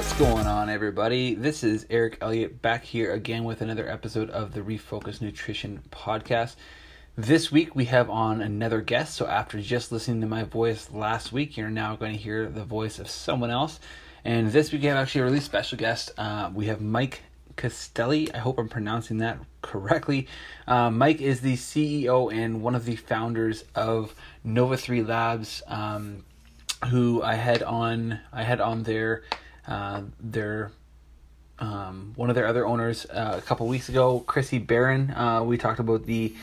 What's going on, everybody? This is Eric Elliott back here again with another episode of the Refocus Nutrition Podcast. This week we have on another guest. So, after just listening to my voice last week, you're now going to hear the voice of someone else. And this week we have actually a really special guest. Uh, we have Mike Castelli. I hope I'm pronouncing that correctly. Uh, Mike is the CEO and one of the founders of Nova Three Labs, um, who I had on. I had on their uh, their um, one of their other owners uh, a couple weeks ago, Chrissy Barron. Uh, we talked about the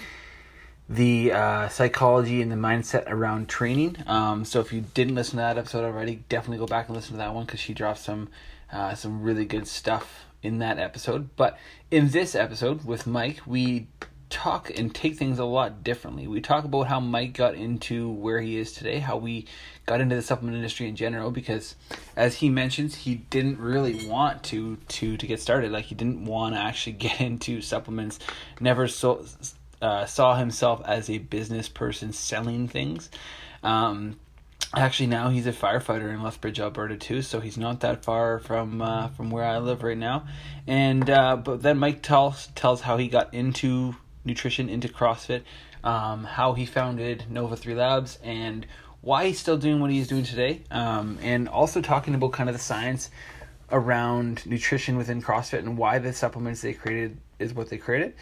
the uh, psychology and the mindset around training. Um, so if you didn't listen to that episode already, definitely go back and listen to that one because she dropped some uh, some really good stuff in that episode. But in this episode with Mike, we talk and take things a lot differently. We talk about how Mike got into where he is today, how we got into the supplement industry in general because as he mentions, he didn't really want to to to get started. Like he didn't want to actually get into supplements. Never so uh, saw himself as a business person selling things. Um, actually, now he's a firefighter in Lethbridge, Alberta too, so he's not that far from uh, from where I live right now. And uh, but then Mike tells tells how he got into nutrition, into CrossFit, um, how he founded Nova Three Labs, and why he's still doing what he's doing today, um, and also talking about kind of the science around nutrition within CrossFit and why the supplements they created is what they created.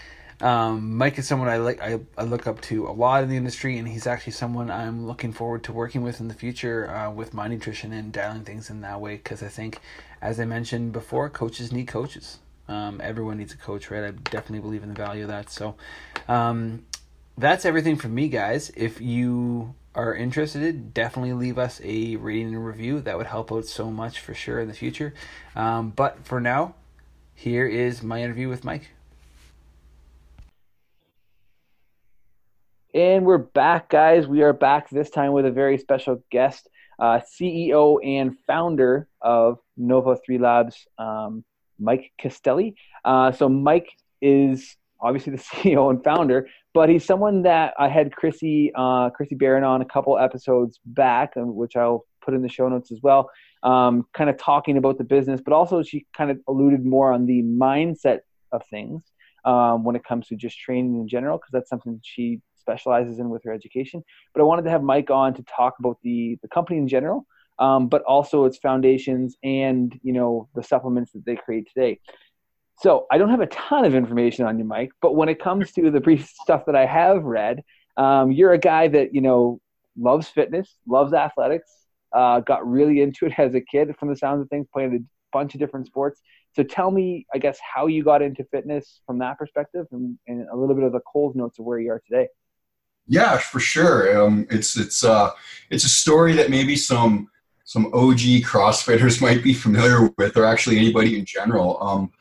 Um, Mike is someone I like. I, I look up to a lot in the industry, and he's actually someone I'm looking forward to working with in the future uh, with my nutrition and dialing things in that way. Because I think, as I mentioned before, coaches need coaches. Um, everyone needs a coach, right? I definitely believe in the value of that. So, um, that's everything from me, guys. If you are interested, definitely leave us a rating and review. That would help out so much for sure in the future. Um, but for now, here is my interview with Mike. And we're back, guys. We are back this time with a very special guest, uh, CEO and founder of Nova 3 Labs, um, Mike Castelli. Uh, so, Mike is obviously the CEO and founder, but he's someone that I had Chrissy, uh, Chrissy Barron on a couple episodes back, which I'll put in the show notes as well, um, kind of talking about the business, but also she kind of alluded more on the mindset of things um, when it comes to just training in general, because that's something she specializes in with her education. But I wanted to have Mike on to talk about the the company in general, um, but also its foundations and you know the supplements that they create today. So I don't have a ton of information on you, Mike, but when it comes to the brief stuff that I have read, um, you're a guy that you know loves fitness, loves athletics, uh, got really into it as a kid. From the sounds of things, played a bunch of different sports. So tell me, I guess, how you got into fitness from that perspective, and, and a little bit of the Coles Notes of where you are today. Yeah, for sure. Um, it's it's uh, it's a story that maybe some some OG CrossFitters might be familiar with, or actually anybody in general. Um,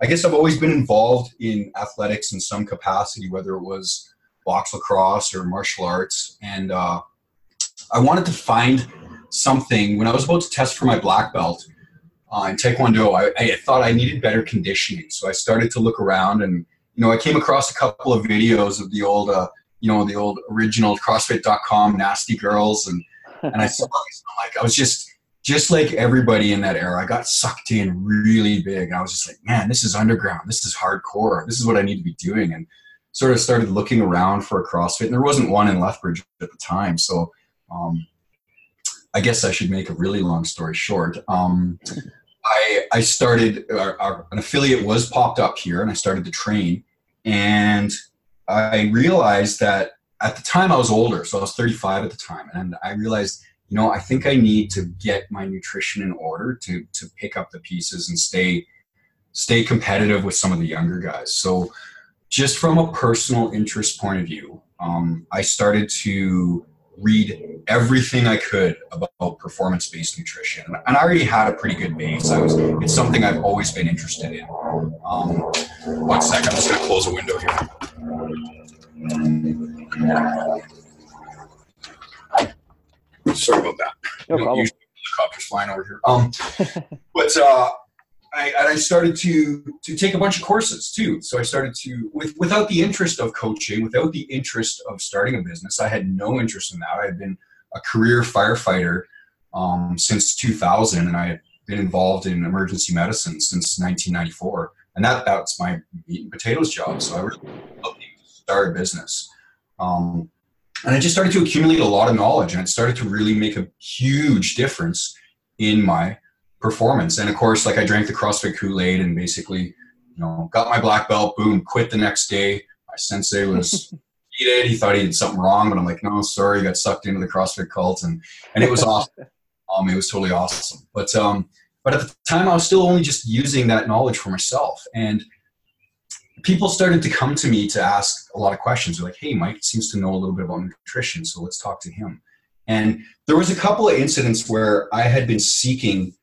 I guess I've always been involved in athletics in some capacity, whether it was box lacrosse or martial arts, and uh, I wanted to find something when I was about to test for my black belt uh, in Taekwondo. I, I thought I needed better conditioning, so I started to look around, and you know, I came across a couple of videos of the old. Uh, you know, the old original CrossFit.com nasty girls. And, and I saw these, like, I was just, just like everybody in that era, I got sucked in really big. I was just like, man, this is underground. This is hardcore. This is what I need to be doing. And sort of started looking around for a CrossFit. And there wasn't one in Lethbridge at the time. So um, I guess I should make a really long story short. Um, I, I started, uh, our, an affiliate was popped up here and I started to train. And I realized that at the time I was older, so I was 35 at the time, and I realized, you know, I think I need to get my nutrition in order to to pick up the pieces and stay stay competitive with some of the younger guys. So, just from a personal interest point of view, um, I started to read everything I could about performance-based nutrition, and I already had a pretty good base. I was it's something I've always been interested in. Um, one second, I'm just to close a window here. Sorry about that. No problem. Helicopters flying over here. Um, but uh, I, I started to to take a bunch of courses too. So I started to with without the interest of coaching, without the interest of starting a business. I had no interest in that. I had been a career firefighter um, since 2000, and I had been involved in emergency medicine since 1994, and that that's my meat and potatoes job. So I was looking to start a business, um, and I just started to accumulate a lot of knowledge, and it started to really make a huge difference in my performance. And of course, like I drank the CrossFit Kool Aid, and basically, you know, got my black belt. Boom, quit the next day. My sensei was did. He thought he did something wrong, but I'm like, no, sorry, you got sucked into the CrossFit cult, and and it was awesome. Um, it was totally awesome. But um, but at the time, I was still only just using that knowledge for myself, and people started to come to me to ask a lot of questions. They're like, hey, Mike seems to know a little bit about nutrition, so let's talk to him. And there was a couple of incidents where I had been seeking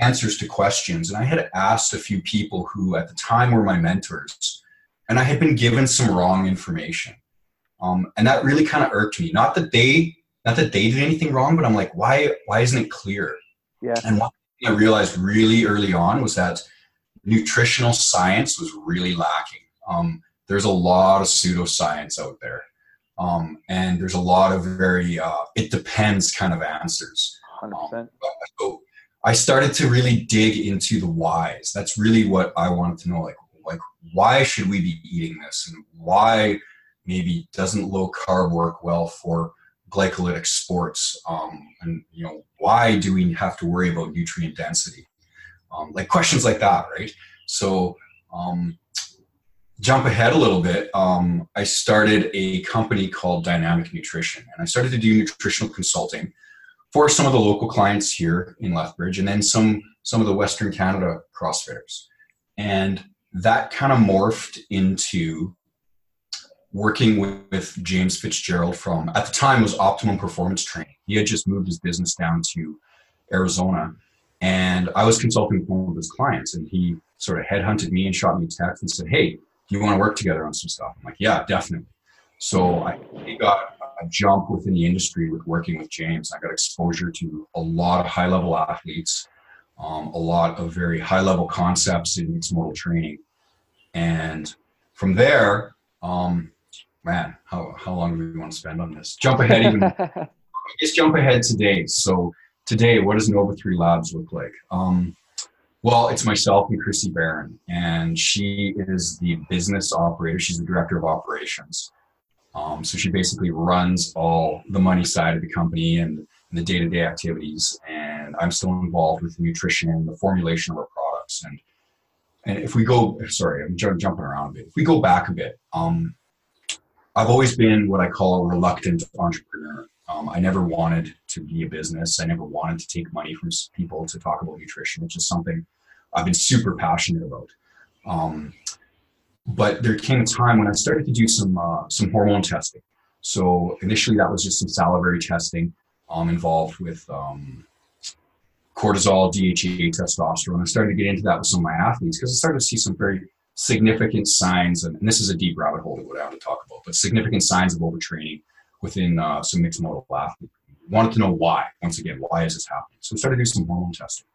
answers to questions, and I had asked a few people who at the time were my mentors, and I had been given some wrong information. Um, and that really kind of irked me. Not that they, not that they did anything wrong, but I'm like, why, why isn't it clear? Yeah. And one thing I realized really early on was that nutritional science was really lacking. Um, there's a lot of pseudoscience out there. Um, and there's a lot of very, uh, it depends kind of answers. 100%. Um, so I started to really dig into the whys. That's really what I wanted to know. Like, like why should we be eating this, and why maybe doesn't low carb work well for glycolytic sports um, and you know why do we have to worry about nutrient density um, like questions like that right so um, jump ahead a little bit um, i started a company called dynamic nutrition and i started to do nutritional consulting for some of the local clients here in lethbridge and then some some of the western canada crossfitters and that kind of morphed into working with, with, James Fitzgerald from, at the time, was Optimum Performance Training. He had just moved his business down to Arizona. And I was consulting with one of his clients, and he sort of headhunted me and shot me a text and said, Hey, you want to work together on some stuff? I'm like, Yeah, definitely. So I got a jump within the industry with working with James. I got exposure to a lot of high level athletes, um, a lot of very high level concepts in mixed modal training. And from there, um, man, how, how long do we want to spend on this? Jump ahead even. just jump ahead today. So today, what does Nova 3 Labs look like? Um, well, it's myself and Chrissy Barron, and she is the business operator. She's the director of operations. Um, so she basically runs all the money side of the company and, and the day-to-day activities. And I'm still involved with the nutrition the formulation of our products. And and if we go, sorry, I'm jumping around a bit. If we go back a bit, um, I've always been what I call a reluctant entrepreneur. Um, I never wanted to be a business. I never wanted to take money from people to talk about nutrition. It's just something I've been super passionate about. Um, but there came a time when I started to do some uh, some hormone testing. So initially, that was just some salivary testing um, involved with um, cortisol, DHEA, testosterone. I started to get into that with some of my athletes because I started to see some very significant signs, and, and, this is a deep rabbit hole that what I want to talk about, but significant signs of overtraining within uh, some mixed modal athletes. Wanted to know why. Once again, why is this happening? So I started to do some hormone testing,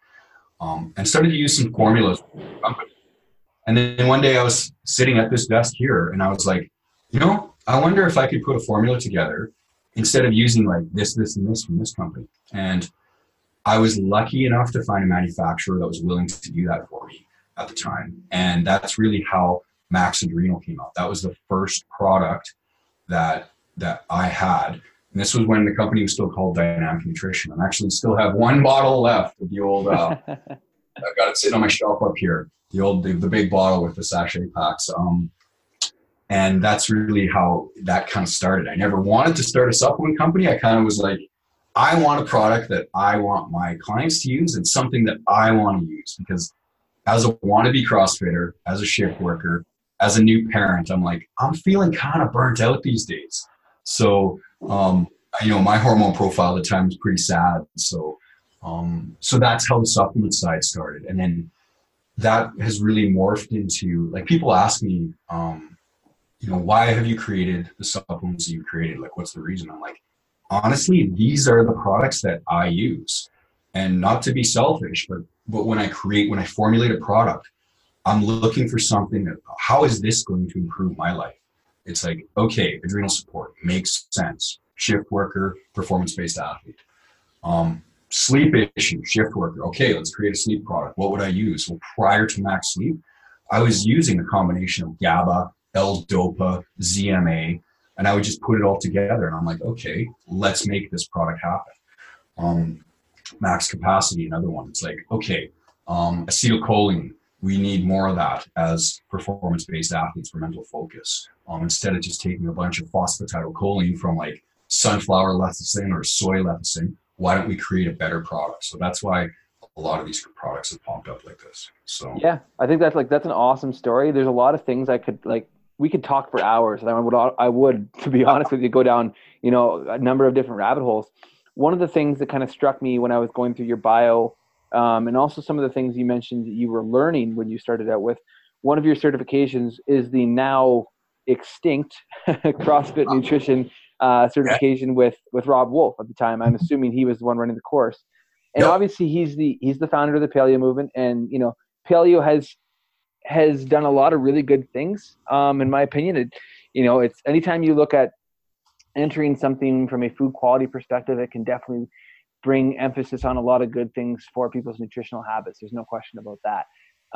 um, and started to use some formulas. And then one day I was sitting at this desk here, and I was like, you know, I wonder if I could put a formula together instead of using like this, this, and this from this company. And I was lucky enough to find a manufacturer that was willing to do that for me at the time. And that's really how Max Adrenal came out. That was the first product that that I had. And this was when the company was still called Dynamic Nutrition. I actually still have one bottle left of the old. Uh, I've got it sitting on my shelf up here. The old, the, the big bottle with the sachet packs. Um, and that's really how that kind of started. I never wanted to start a supplement company. I kind of was like, I want a product that I want my clients to use and something that I want to use because as a wannabe CrossFitter, as a shift worker, as a new parent, I'm like, I'm feeling kind of burnt out these days. So, um, you know, my hormone profile at the time was pretty sad. So, um, so that's how the supplement side started. And then that has really morphed into like people ask me, um, you know, why have you created the supplements you created? Like, what's the reason? I'm like, honestly, these are the products that I use. And not to be selfish, but but when I create, when I formulate a product, I'm looking for something that, how is this going to improve my life? It's like, okay, adrenal support makes sense. Shift worker, performance based athlete. Um, sleep issue, shift worker. Okay, let's create a sleep product. What would I use? Well, prior to Max Sleep, I was using a combination of GABA, L-DOPA, ZMA, and I would just put it all together. And I'm like, okay, let's make this product happen. Um, max capacity, another one. It's like, okay, um, acetylcholine, we need more of that as performance-based athletes for mental focus. Um, instead of just taking a bunch of phosphatidylcholine from like sunflower lecithin or soy lecithin, why don't we create a better product? So that's why a lot of these products have popped up like this. So yeah, I think that's like that's an awesome story. There's a lot of things I could like. We could talk for hours, and I would I would to be honest with you go down you know a number of different rabbit holes. One of the things that kind of struck me when I was going through your bio um, and also some of the things you mentioned that you were learning when you started out with. One of your certifications is the now extinct CrossFit nutrition uh, certification with with Robb Wolf at the time. I'm assuming he was the one running the course, and yep. obviously he's the he's the founder of the paleo movement, and you know paleo has has done a lot of really good things. Um, in my opinion, it, you know, it's anytime you look at entering something from a food quality perspective, it can definitely bring emphasis on a lot of good things for people's nutritional habits. There's no question about that.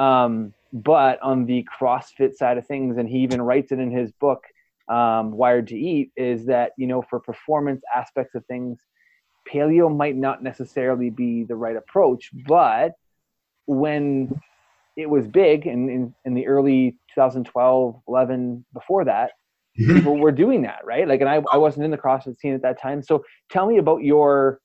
Um, but on the CrossFit side of things, and he even writes it in his book, um, Wired to Eat, is that, you know, for performance aspects of things, paleo might not necessarily be the right approach. But when it was big in, in, in the early 2012, 11, before that, mm-hmm. people were doing that, right? Like, and I, I wasn't in the CrossFit scene at that time. So tell me about your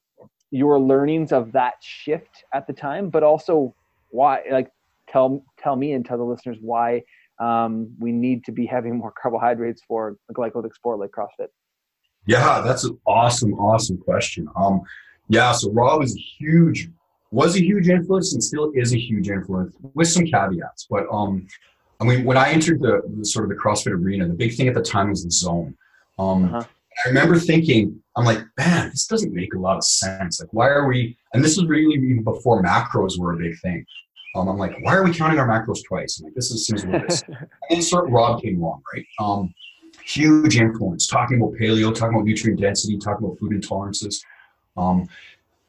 your learnings of that shift at the time, but also why, like, tell tell me and tell the listeners why um, we need to be having more carbohydrates for a glycolytic sport like CrossFit. Yeah, that's an awesome, awesome question. Um, yeah, so Robb is a huge, was a huge influence and still is a huge influence with some caveats. But um, I mean, when I entered the, the sort of the CrossFit arena, the big thing at the time was the zone. Um, uh-huh. I remember thinking, I'm like, man, this doesn't make a lot of sense. Like, why are we? And this was really even before macros were a big thing. Um, I'm like, why are we counting our macros twice? I'm like, this is seems weird. and sort of came along, right? Um, huge influence, talking about paleo, talking about nutrient density, talking about food intolerances. Um,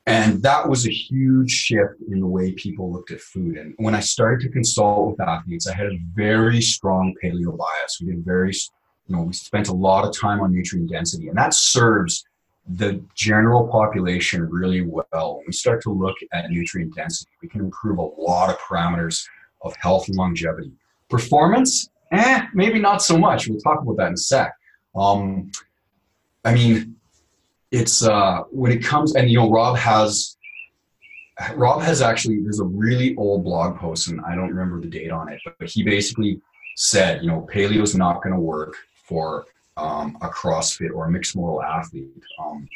and that was a huge shift in the way people looked at food. And when I started to consult with athletes, I had a very strong paleo bias. We did very you know, we spent a lot of time on nutrient density, and that serves the general population really well. When we start to look at nutrient density, we can improve a lot of parameters of health and longevity. Performance, eh, maybe not so much. We'll talk about that in a sec. Um, I mean, it's uh, when it comes, and you know, Robb has Robb has actually there's a really old blog post, and I don't remember the date on it, but he basically said, you know, paleo is not going to work for um, a CrossFit or a mixed modal athlete, um,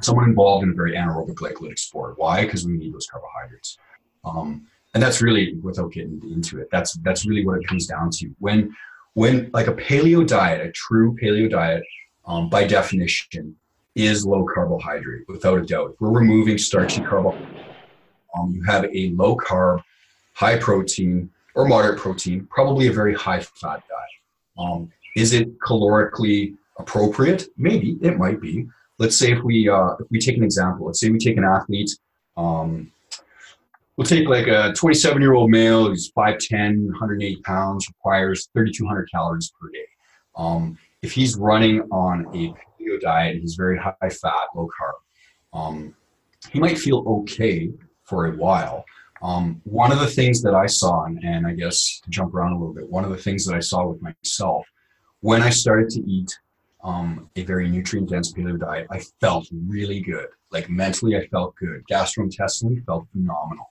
someone involved in a very anaerobic glycolytic sport. Why? Because we need those carbohydrates. Um, and that's really, without getting into it, that's that's really what it comes down to. When when like a paleo diet, a true paleo diet, um, by definition, is low carbohydrate without a doubt. If we're removing starchy carbohydrates. Um, you have a low carb, high protein or moderate protein, probably a very high fat diet. Um, is it calorically appropriate? Maybe it might be. Let's say if we uh, if we take an example. Let's say we take an athlete. Um, we'll take like a 27 year old male who's 5'10", 108 pounds, requires 3,200 calories per day. Um, if he's running on a paleo diet, and he's very high fat, low carb. Um, he might feel okay for a while. Um, one of the things that I saw, and, and I guess to jump around a little bit, one of the things that I saw with myself when I started to eat um, a very nutrient dense paleo diet, I felt really good. Like mentally, I felt good. Gastrointestinally, felt phenomenal.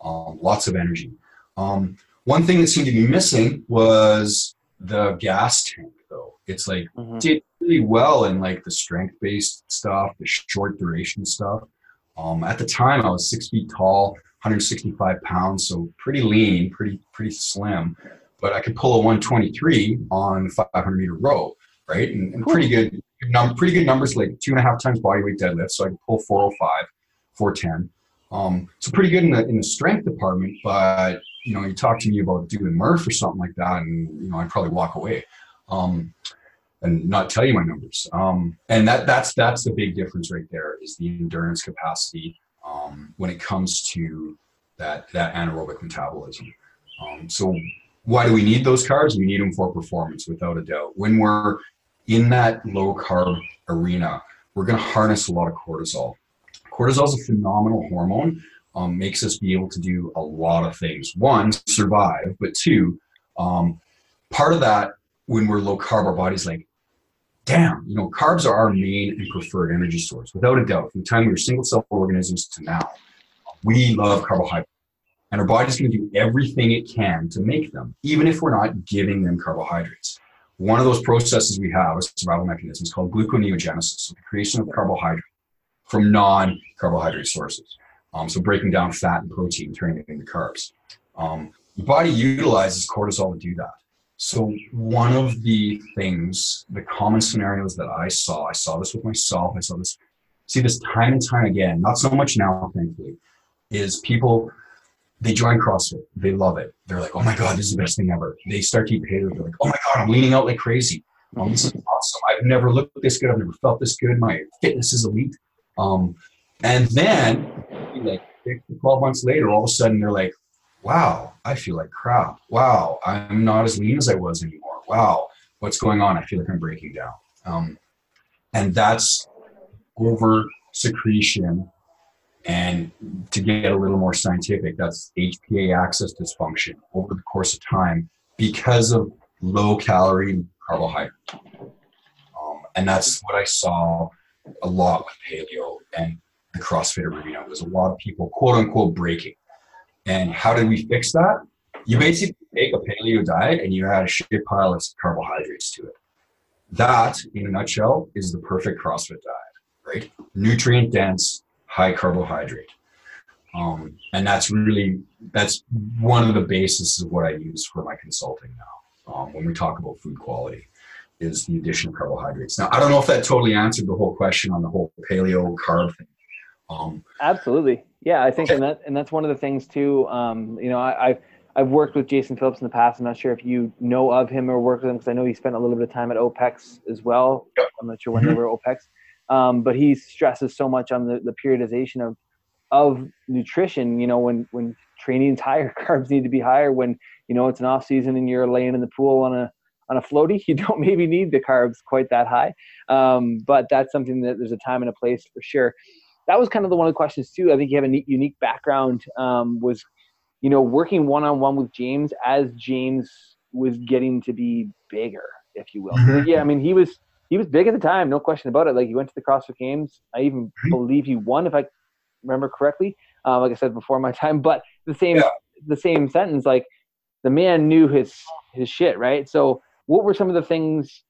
Um, lots of energy. Um, one thing that seemed to be missing was the gas tank, though. It's like mm-hmm. did really well in like the strength based stuff, the short duration stuff. Um, at the time, I was six feet tall, 165 pounds, so pretty lean, pretty pretty slim but I could pull a 123 on 500 meter row, right? And, and pretty good, num- pretty good numbers, like two and a half times body weight deadlift. So I could pull 405, 410. Um, so pretty good in the in the strength department, but you know, you talk to me about doing Murph or something like that, and you know, I'd probably walk away. Um, and not tell you my numbers. Um, and that that's that's the big difference right there is the endurance capacity. Um, um, when it comes to that that anaerobic metabolism. Um, so why do we need those carbs? We need them for performance, without a doubt. When we're in that low carb arena, we're going to harness a lot of cortisol. Cortisol is a phenomenal hormone. Um, makes us be able to do a lot of things. One, survive, but two, um, part of that when we're low carb, our body's like, damn, you know, carbs are our main and preferred energy source, without a doubt. From the time we were single cell organisms to now, we love carbohydrates. And our body's going to do everything it can to make them, even if we're not giving them carbohydrates. One of those processes we have, a survival mechanism, is called gluconeogenesis, the creation of carbohydrate from non carbohydrate sources. Um, so breaking down fat and protein, turning it into carbs. Um, the body utilizes cortisol to do that. So one of the things, the common scenarios that I saw, I saw this with myself, I saw this, see this time and time again, not so much now, thankfully, is people, they join CrossFit, they love it. They're like, oh my God, this is the best thing ever. They start to eat paleo, they're like, oh my God, I'm leaning out like crazy. Um, this is awesome. I've never looked this good. I've never felt this good. My fitness is elite. Um, and then, like 12 months later, all of a sudden they're like, wow, I feel like crap. Wow, I'm not as lean as I was anymore. Wow, what's going on? I feel like I'm breaking down. Um, and that's over secretion. And to get a little more scientific, that's HPA axis dysfunction over the course of time because of low calorie carbohydrate. Um, and that's what I saw a lot with paleo and the CrossFit arena was a lot of people quote unquote breaking and how did we fix that? You basically take a paleo diet and you add a shit pile of carbohydrates to it. That, in a nutshell, is the perfect CrossFit diet, right? Nutrient dense, high carbohydrate. Um, and that's really that's one of the bases of what I use for my consulting now. Um, when we talk about food quality, is the addition of carbohydrates. Now, I don't know if that totally answered the whole question on the whole paleo carb thing. Um, Absolutely. Yeah, I think, okay. and that and that's one of the things too. Um, you know, I, I've I've worked with Jason Phillips in the past. I'm not sure if you know of him or worked with him because I know he spent a little bit of time at OPEX as well. I'm not sure when mm-hmm. they were OPEX, um, but he stresses so much on the, the periodization of of nutrition. You know, when when training's higher, carbs need to be higher. When you know it's an off season and you're laying in the pool on a on a floaty, you don't maybe need the carbs quite that high. Um, but that's something that there's a time and a place for sure that was kind of the one of the questions too. I think you have a neat, unique background. Um, was you know working one on one with James as James was getting to be bigger, if you will. Mm-hmm. Yeah, I mean he was he was big at the time, no question about it. Like he went to the CrossFit Games. I even mm-hmm. believe he won, if I remember correctly. Uh, like I said before my time, but the same yeah. the same sentence. Like the man knew his his shit, right? So what were some of the things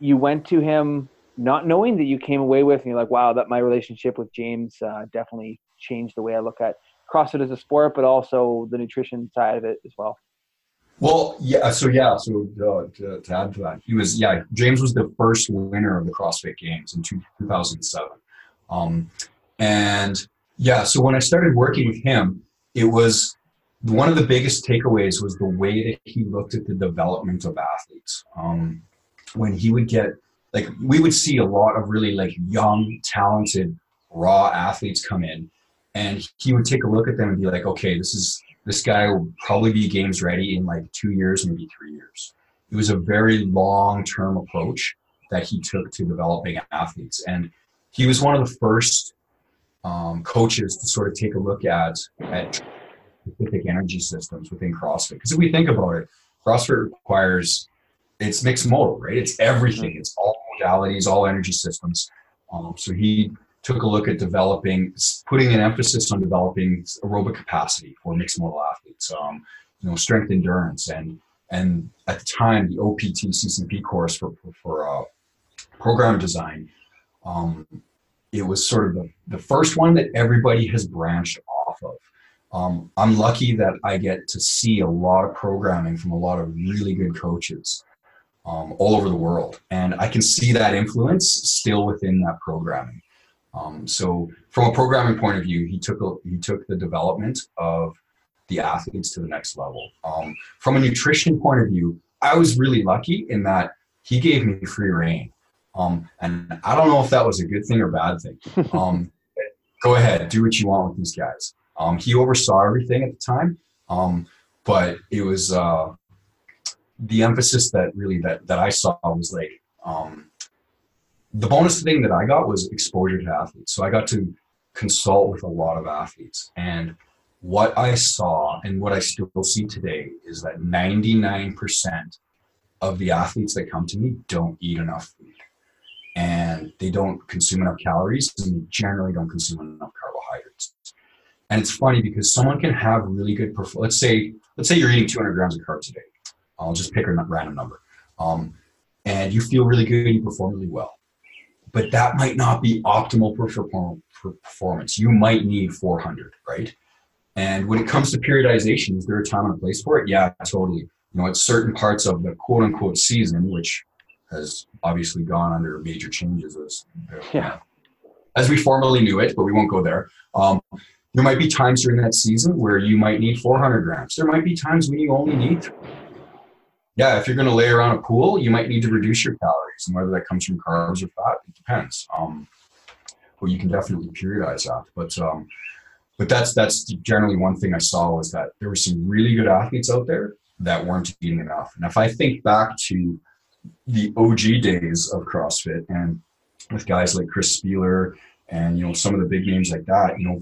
you went to him not knowing that you came away with and you're like wow that my relationship with james uh, definitely changed the way i look at crossfit as a sport but also the nutrition side of it as well well yeah so yeah so uh, to, to, add to that he was yeah james was the first winner of the crossfit games in 2007 um, and yeah so when i started working with him it was one of the biggest takeaways was the way that he looked at the development of athletes. Um, when he would get like we would see a lot of really like young, talented, raw athletes come in, and he would take a look at them and be like, okay, this is this guy will probably be games ready in like two years, maybe three years. It was a very long term approach that he took to developing athletes, and he was one of the first um, coaches to sort of take a look at at specific energy systems within CrossFit. Because if we think about it, CrossFit requires it's mixed modal, right? It's everything. It's all modalities, all energy systems. Um, so he took a look at developing, putting an emphasis on developing aerobic capacity for mixed modal athletes, um, you know, strength endurance, and and at the time the OPT CCP course for for, uh, program design, um, it was sort of the, the first one that everybody has branched off of. Um, I'm lucky that I get to see a lot of programming from a lot of really good coaches um, all over the world. And I can see that influence still within that programming. Um, so from a programming point of view, he took a, he took the development of the athletes to the next level. Um, from a nutrition point of view, I was really lucky in that he gave me free reign. Um, and I don't know if that was a good thing or bad thing. Um, go ahead, do what you want with these guys. Um, he oversaw everything at the time, um, but it was uh, the emphasis that really that that I saw was like um, the bonus thing that I got was exposure to athletes. So I got to consult with a lot of athletes, and what I saw and what I still see today is that 99% of the athletes that come to me don't eat enough food and they don't consume enough calories and they generally don't consume enough carbohydrates. And it's funny because someone can have really good performance. Let's say, let's say you're eating 200 grams of carbs a day. I'll just pick a random number. Um, and you feel really good, you perform really well. But that might not be optimal for performance. You might need 400, right? And when it comes to periodization, is there a time and a place for it? Yeah, totally. You know, at certain parts of the quote unquote season, which has obviously gone under major changes as, yeah. as we formerly knew it, but we won't go there. Um, there might be times during that season where you might need 400 grams. There might be times when you only need. Yeah, if you're going to lay around a pool, you might need to reduce your calories, and whether that comes from carbs or fat, it depends. Um, but you can definitely periodize that. But um, but that's that's generally one thing I saw was that there were some really good athletes out there that weren't eating enough. And if I think back to the OG days of CrossFit and with guys like Chris Spealler and you know some of the big names like that, you know,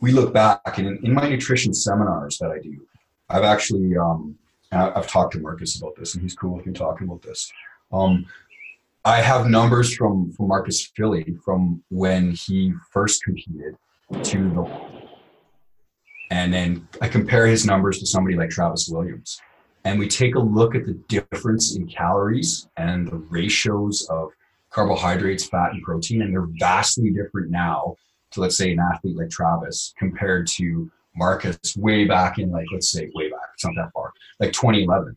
we look back and in, in my nutrition seminars that I do, I've actually um, I've talked to Marcus about this and he's cool with me talking about this. Um, I have numbers from from Marcus Filly from when he first competed to the and then I compare his numbers to somebody like Travis Williams and we take a look at the difference in calories and the ratios of carbohydrates, fat, and protein, and they're vastly different now to let's say an athlete like Travis compared to Marcus way back in like let's say way it's not that far, like 2011.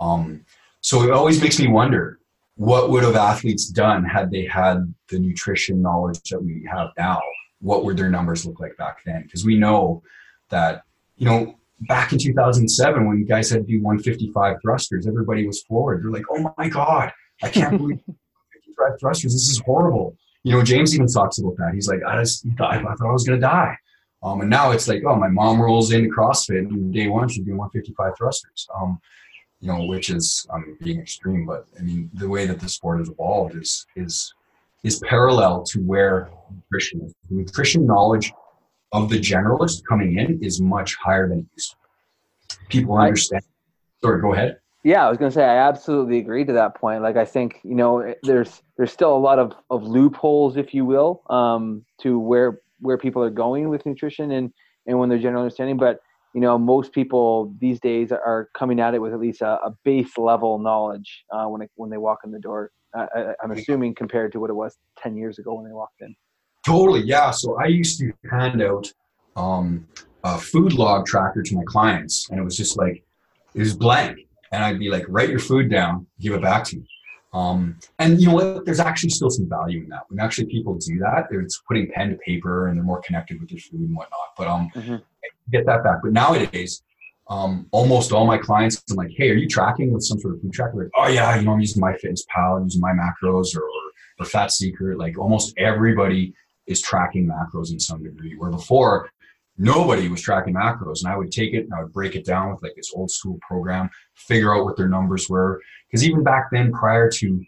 Um, so it always makes me wonder what would have athletes done had they had the nutrition knowledge that we have now? What would their numbers look like back then? Because we know that you know back in 2007 when guys had to do 155 thrusters, everybody was floored. They're like, oh my God, I can't believe 55 thrusters. This is horrible. You know, James even talks about that. He's like, I just thought, I thought I was going to die. Um, and now it's like, oh, my mom rolls into CrossFit and day one she's doing 155 thrusters. Um, you know, which is um, being extreme, but I mean, the way that the sport has evolved is is is parallel to where nutrition is. Nutrition knowledge of the generalist coming in is much higher than it used to be. People understand. Sorry, go ahead. Yeah, I was going to say I absolutely agree to that point. Like I think you know there's there's still a lot of, of loopholes, if you will, um, to where where people are going with nutrition and and when they're general understanding. But you know most people these days are coming at it with at least a, a base level knowledge uh, when it, when they walk in the door. I, I'm assuming compared to what it was ten years ago when they walked in. Totally, yeah. So I used to hand out um, a food log tracker to my clients, and it was just like it was blank, and I'd be like, write your food down, give it back to me. Um, and you know what? There's actually still some value in that. When actually people do that, it's putting pen to paper, and they're more connected with their food and whatnot. But um, mm-hmm. get that back. But nowadays, um, almost all my clients, I'm like, hey, are you tracking with some sort of food tracker? Like, oh yeah, you know, I'm using MyFitnessPal, I'm using my macros or, or, or Fat Secret. Like almost everybody is tracking macros in some degree. Where before, nobody was tracking macros, and I would take it and I would break it down with like this old school program, figure out what their numbers were. Because even back then, prior to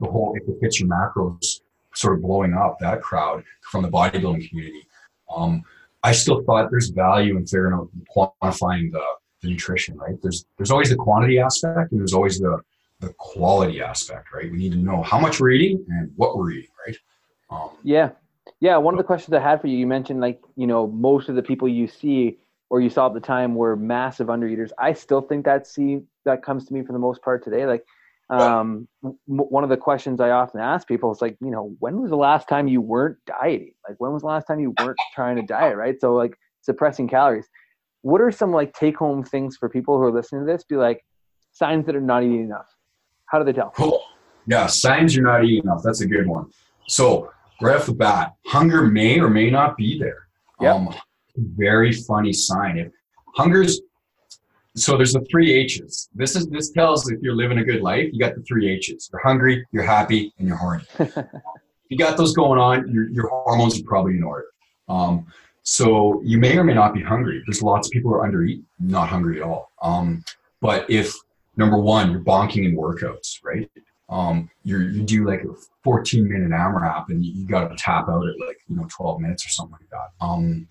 the whole if it fits your macros sort of blowing up that crowd from the bodybuilding community, um, I still thought there's value in figuring out quantifying the, the nutrition. Right? There's there's always the quantity aspect, and there's always the the quality aspect. Right? We need to know how much we're eating and what we're eating. Right? Um, yeah, yeah, one of the questions I had for you, you mentioned like, you know, most of the people you see or you saw at the time were massive undereaters. I still think that see that comes to me for the most part today. Like, um, m- one of the questions I often ask people is like, you know, when was the last time you weren't dieting? Like, when was the last time you weren't trying to diet? Right. So like suppressing calories. What are some like take home things for people who are listening to this? Be like signs that are not eating enough. How do they tell? Cool. Yeah, signs you're not eating enough. That's a good one. So right off the bat, hunger may or may not be there. Yep. Um, very funny sign. If hunger's so there's the three H's. This is this tells if you're living a good life, you got the three H's. You're hungry, you're happy, and you're horny. you got those going on, your, your hormones are probably in order. Um, so you may or may not be hungry. There's lots of people who are under eat, not hungry at all. Um, but if number one, you're bonking in workouts, right? Um, you you do like a 14 minute AMRAP and you, you got to tap out at like you know 12 minutes or something like that. Um,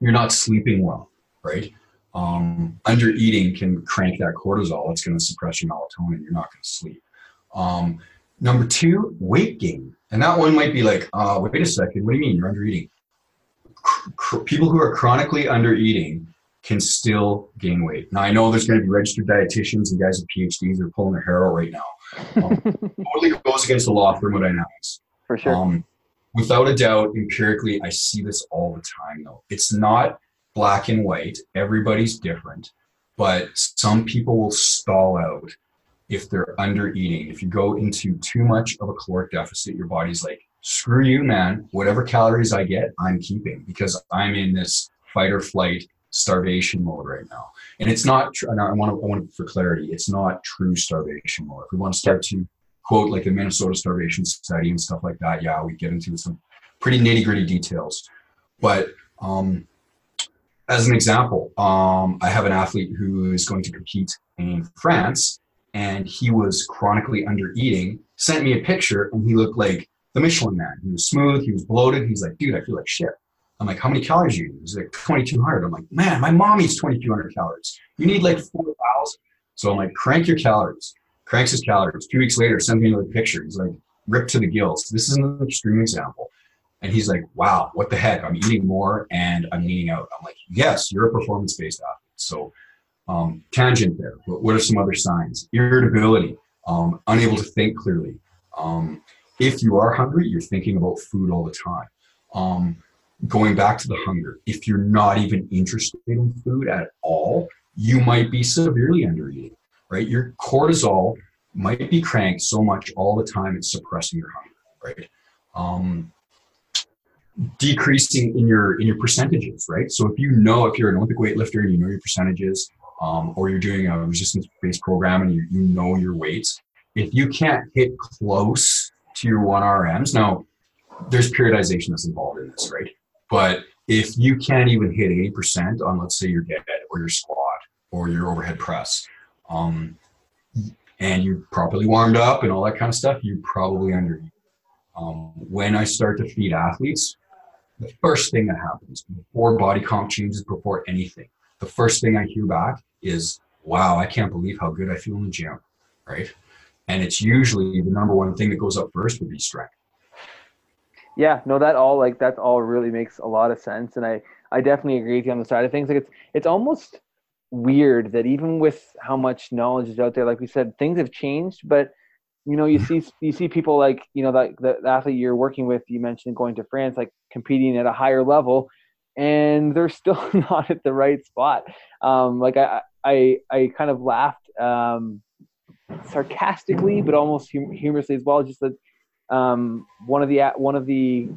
you're not sleeping well, right? Um, under eating can crank that cortisol. It's going to suppress your melatonin. You're not going to sleep. Um, number two, weight gain, and that one might be like, uh, wait a second, what do you mean you're under eating? people who are chronically under eating can still gain weight. Now I know there's going to be registered dietitians and guys with PhDs are pulling their hair out right now. Um, totally goes against the law of thermodynamics. For sure. Um, without a doubt, empirically, I see this all the time. Though it's not black and white. Everybody's different, but some people will stall out if they're under eating. If you go into too much of a caloric deficit, your body's like, screw you, man. Whatever calories I get, I'm keeping because I'm in this fight or flight starvation mode right now. And it's not, and I want to, I want to, for clarity, it's not true starvation mode. If we want to start to quote like the Minnesota starvation study and stuff like that, yeah, we get into some pretty nitty gritty details. But um, as an example, um, I have an athlete who is going to compete in France and he was chronically under eating, sent me a picture and he looked like the Michelin man. He was smooth, he was bloated. He's like, dude, I feel like shit. I'm like, how many calories you? He's like, 2,200. I'm like, man, my mom eats 2,200 calories. You need like 4,000. So I'm like, crank your calories. Cranks his calories. Two weeks later, sends me another picture. He's like, ripped to the gills. This is an extreme example. And he's like, wow, what the heck? I'm eating more and I'm eating out. I'm like, yes, you're a performance based athlete. So, um, tangent there. But what are some other signs? Irritability, um, unable to think clearly. Um, if you are hungry, you're thinking about food all the time. Going back to the hunger, if you're not even interested in food at all, you might be severely under eating, right? Your cortisol might be cranked so much all the time it's suppressing your hunger, right? Um, decreasing in your in your percentages, right? So if you know if you're an Olympic weightlifter and you know your percentages, um, or you're doing a resistance-based program and you, you know your weights, if you can't hit close to your one RMs. Now, there's periodization that's involved in this, right? But if you can't even hit 80% on, let's say, your dead or your squat or your overhead press, um, and you're properly warmed up and all that kind of stuff, you're probably under. Um, when I start to feed athletes, the first thing that happens before body comp changes, before anything, the first thing I hear back is, "Wow, I can't believe how good I feel in the gym." Right? and it's usually the number one thing that goes up first would be strength yeah no that all like that all really makes a lot of sense and i i definitely agree with you on the side of things like it's it's almost weird that even with how much knowledge is out there like we said things have changed but you know you mm-hmm. see you see people like you know that the athlete you're working with you mentioned going to france like competing at a higher level and they're still not at the right spot um like i i i kind of laughed um sarcastically, but almost hum- humorously as well. Just that um, one of the one of the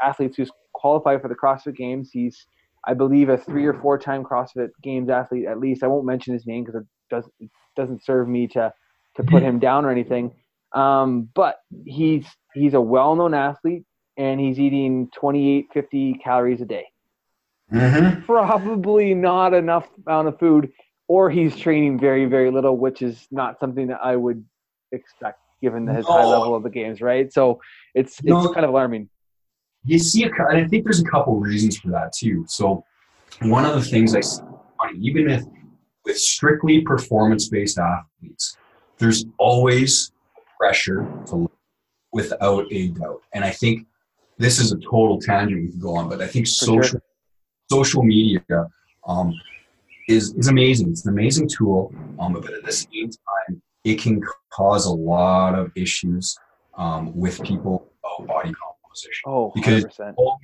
athletes who's qualified for the CrossFit Games, he's I believe a three or four time CrossFit Games athlete at least. I won't mention his name because it does it doesn't serve me to to put him down or anything. Um, but he's he's a well known athlete and he's eating 28 50 calories a day. Mm-hmm. Probably not enough amount of food or he's training very, very little, which is not something that I would expect given his no. high level of the games, right? So it's it's no. kind of alarming. You see, and I think there's a couple of reasons for that too. So one of the things I see, even with with strictly performance-based athletes, there's always pressure to without a doubt. And I think this is a total tangent we can go on, but I think for social sure. social media um, is is amazing. It's an amazing tool, um, but at the same time, it can cause a lot of issues um, with people about body composition. Oh, 100%. because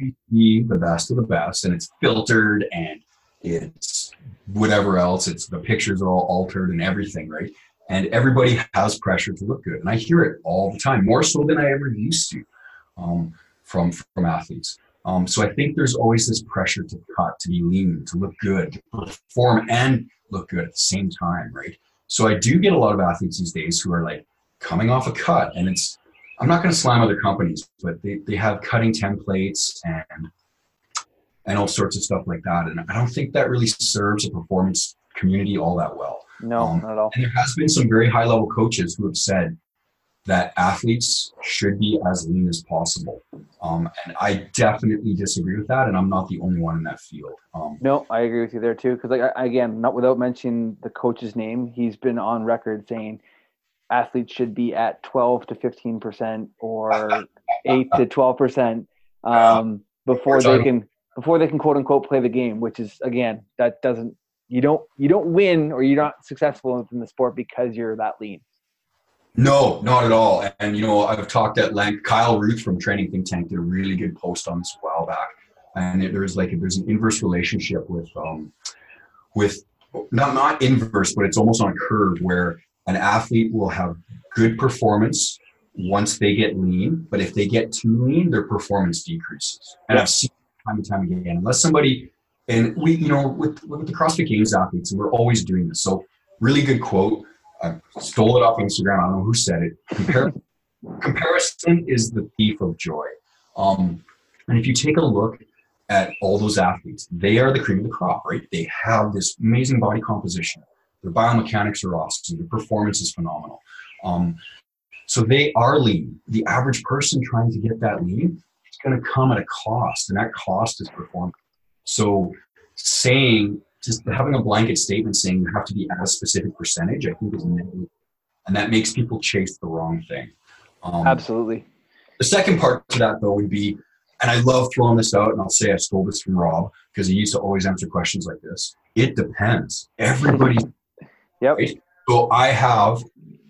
we see the best of the best, and it's filtered and it's whatever else. It's the pictures are all altered and everything, right? And everybody has pressure to look good, and I hear it all the time, more so than I ever used to, um, from from athletes. Um, so I think there's always this pressure to cut, to be lean, to look good, to perform and look good at the same time, right? So I do get a lot of athletes these days who are like coming off a cut, and it's I'm not going to slam other companies, but they, they have cutting templates and and all sorts of stuff like that. And I don't think that really serves a performance community all that well. No, um, not at all. And there has been some very high level coaches who have said that athletes should be as lean as possible. Um, and I definitely disagree with that, and I'm not the only one in that field. Um, no, I agree with you there too. Because like again, not without mentioning the coach's name, he's been on record saying athletes should be at 12 to 15 percent or 8 to 12 percent um, before they can before they can quote unquote play the game. Which is again, that doesn't you don't you don't win or you're not successful in the sport because you're that lean. No, not at all. And you know, I've talked at length. Kyle Ruth from Training Think Tank did a really good post on this a while back, and it, there's like there's an inverse relationship with um, with not not inverse, but it's almost on a curve where an athlete will have good performance once they get lean, but if they get too lean, their performance decreases. And I've seen time and time again. Unless somebody and we, you know, with, with the CrossFit Games athletes, and we're always doing this. So, really good quote. I stole it off Instagram. I don't know who said it. Compar- comparison is the thief of joy. Um, and if you take a look at all those athletes, they are the cream of the crop, right? They have this amazing body composition. Their biomechanics are awesome. Their performance is phenomenal. Um, so they are lean. The average person trying to get that lean, it's going to come at a cost, and that cost is performance. So saying just having a blanket statement saying you have to be at a specific percentage, I think is negative. And that makes people chase the wrong thing. Um, Absolutely. The second part to that though would be, and I love throwing this out, and I'll say I stole this from Robb because he used to always answer questions like this. It depends. Everybody. yep. Right? So I have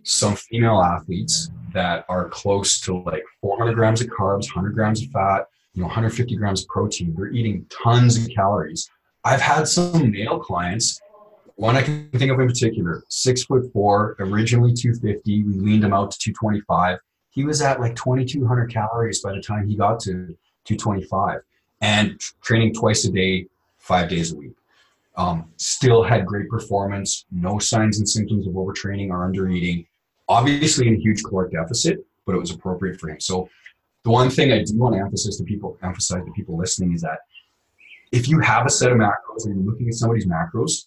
some female athletes that are close to like 400 grams of carbs, 100 grams of fat, you know 150 grams of protein they're eating tons of calories i've had some male clients one i can think of in particular six foot four originally 250 we leaned him out to 225 he was at like 2200 calories by the time he got to 225 and training twice a day five days a week. Um, still had great performance no signs and symptoms of overtraining or undereating obviously in a huge caloric deficit but it was appropriate for him. So the one thing I do want to emphasize to people, emphasize to people listening is that if you have a set of macros and you're looking at somebody's macros,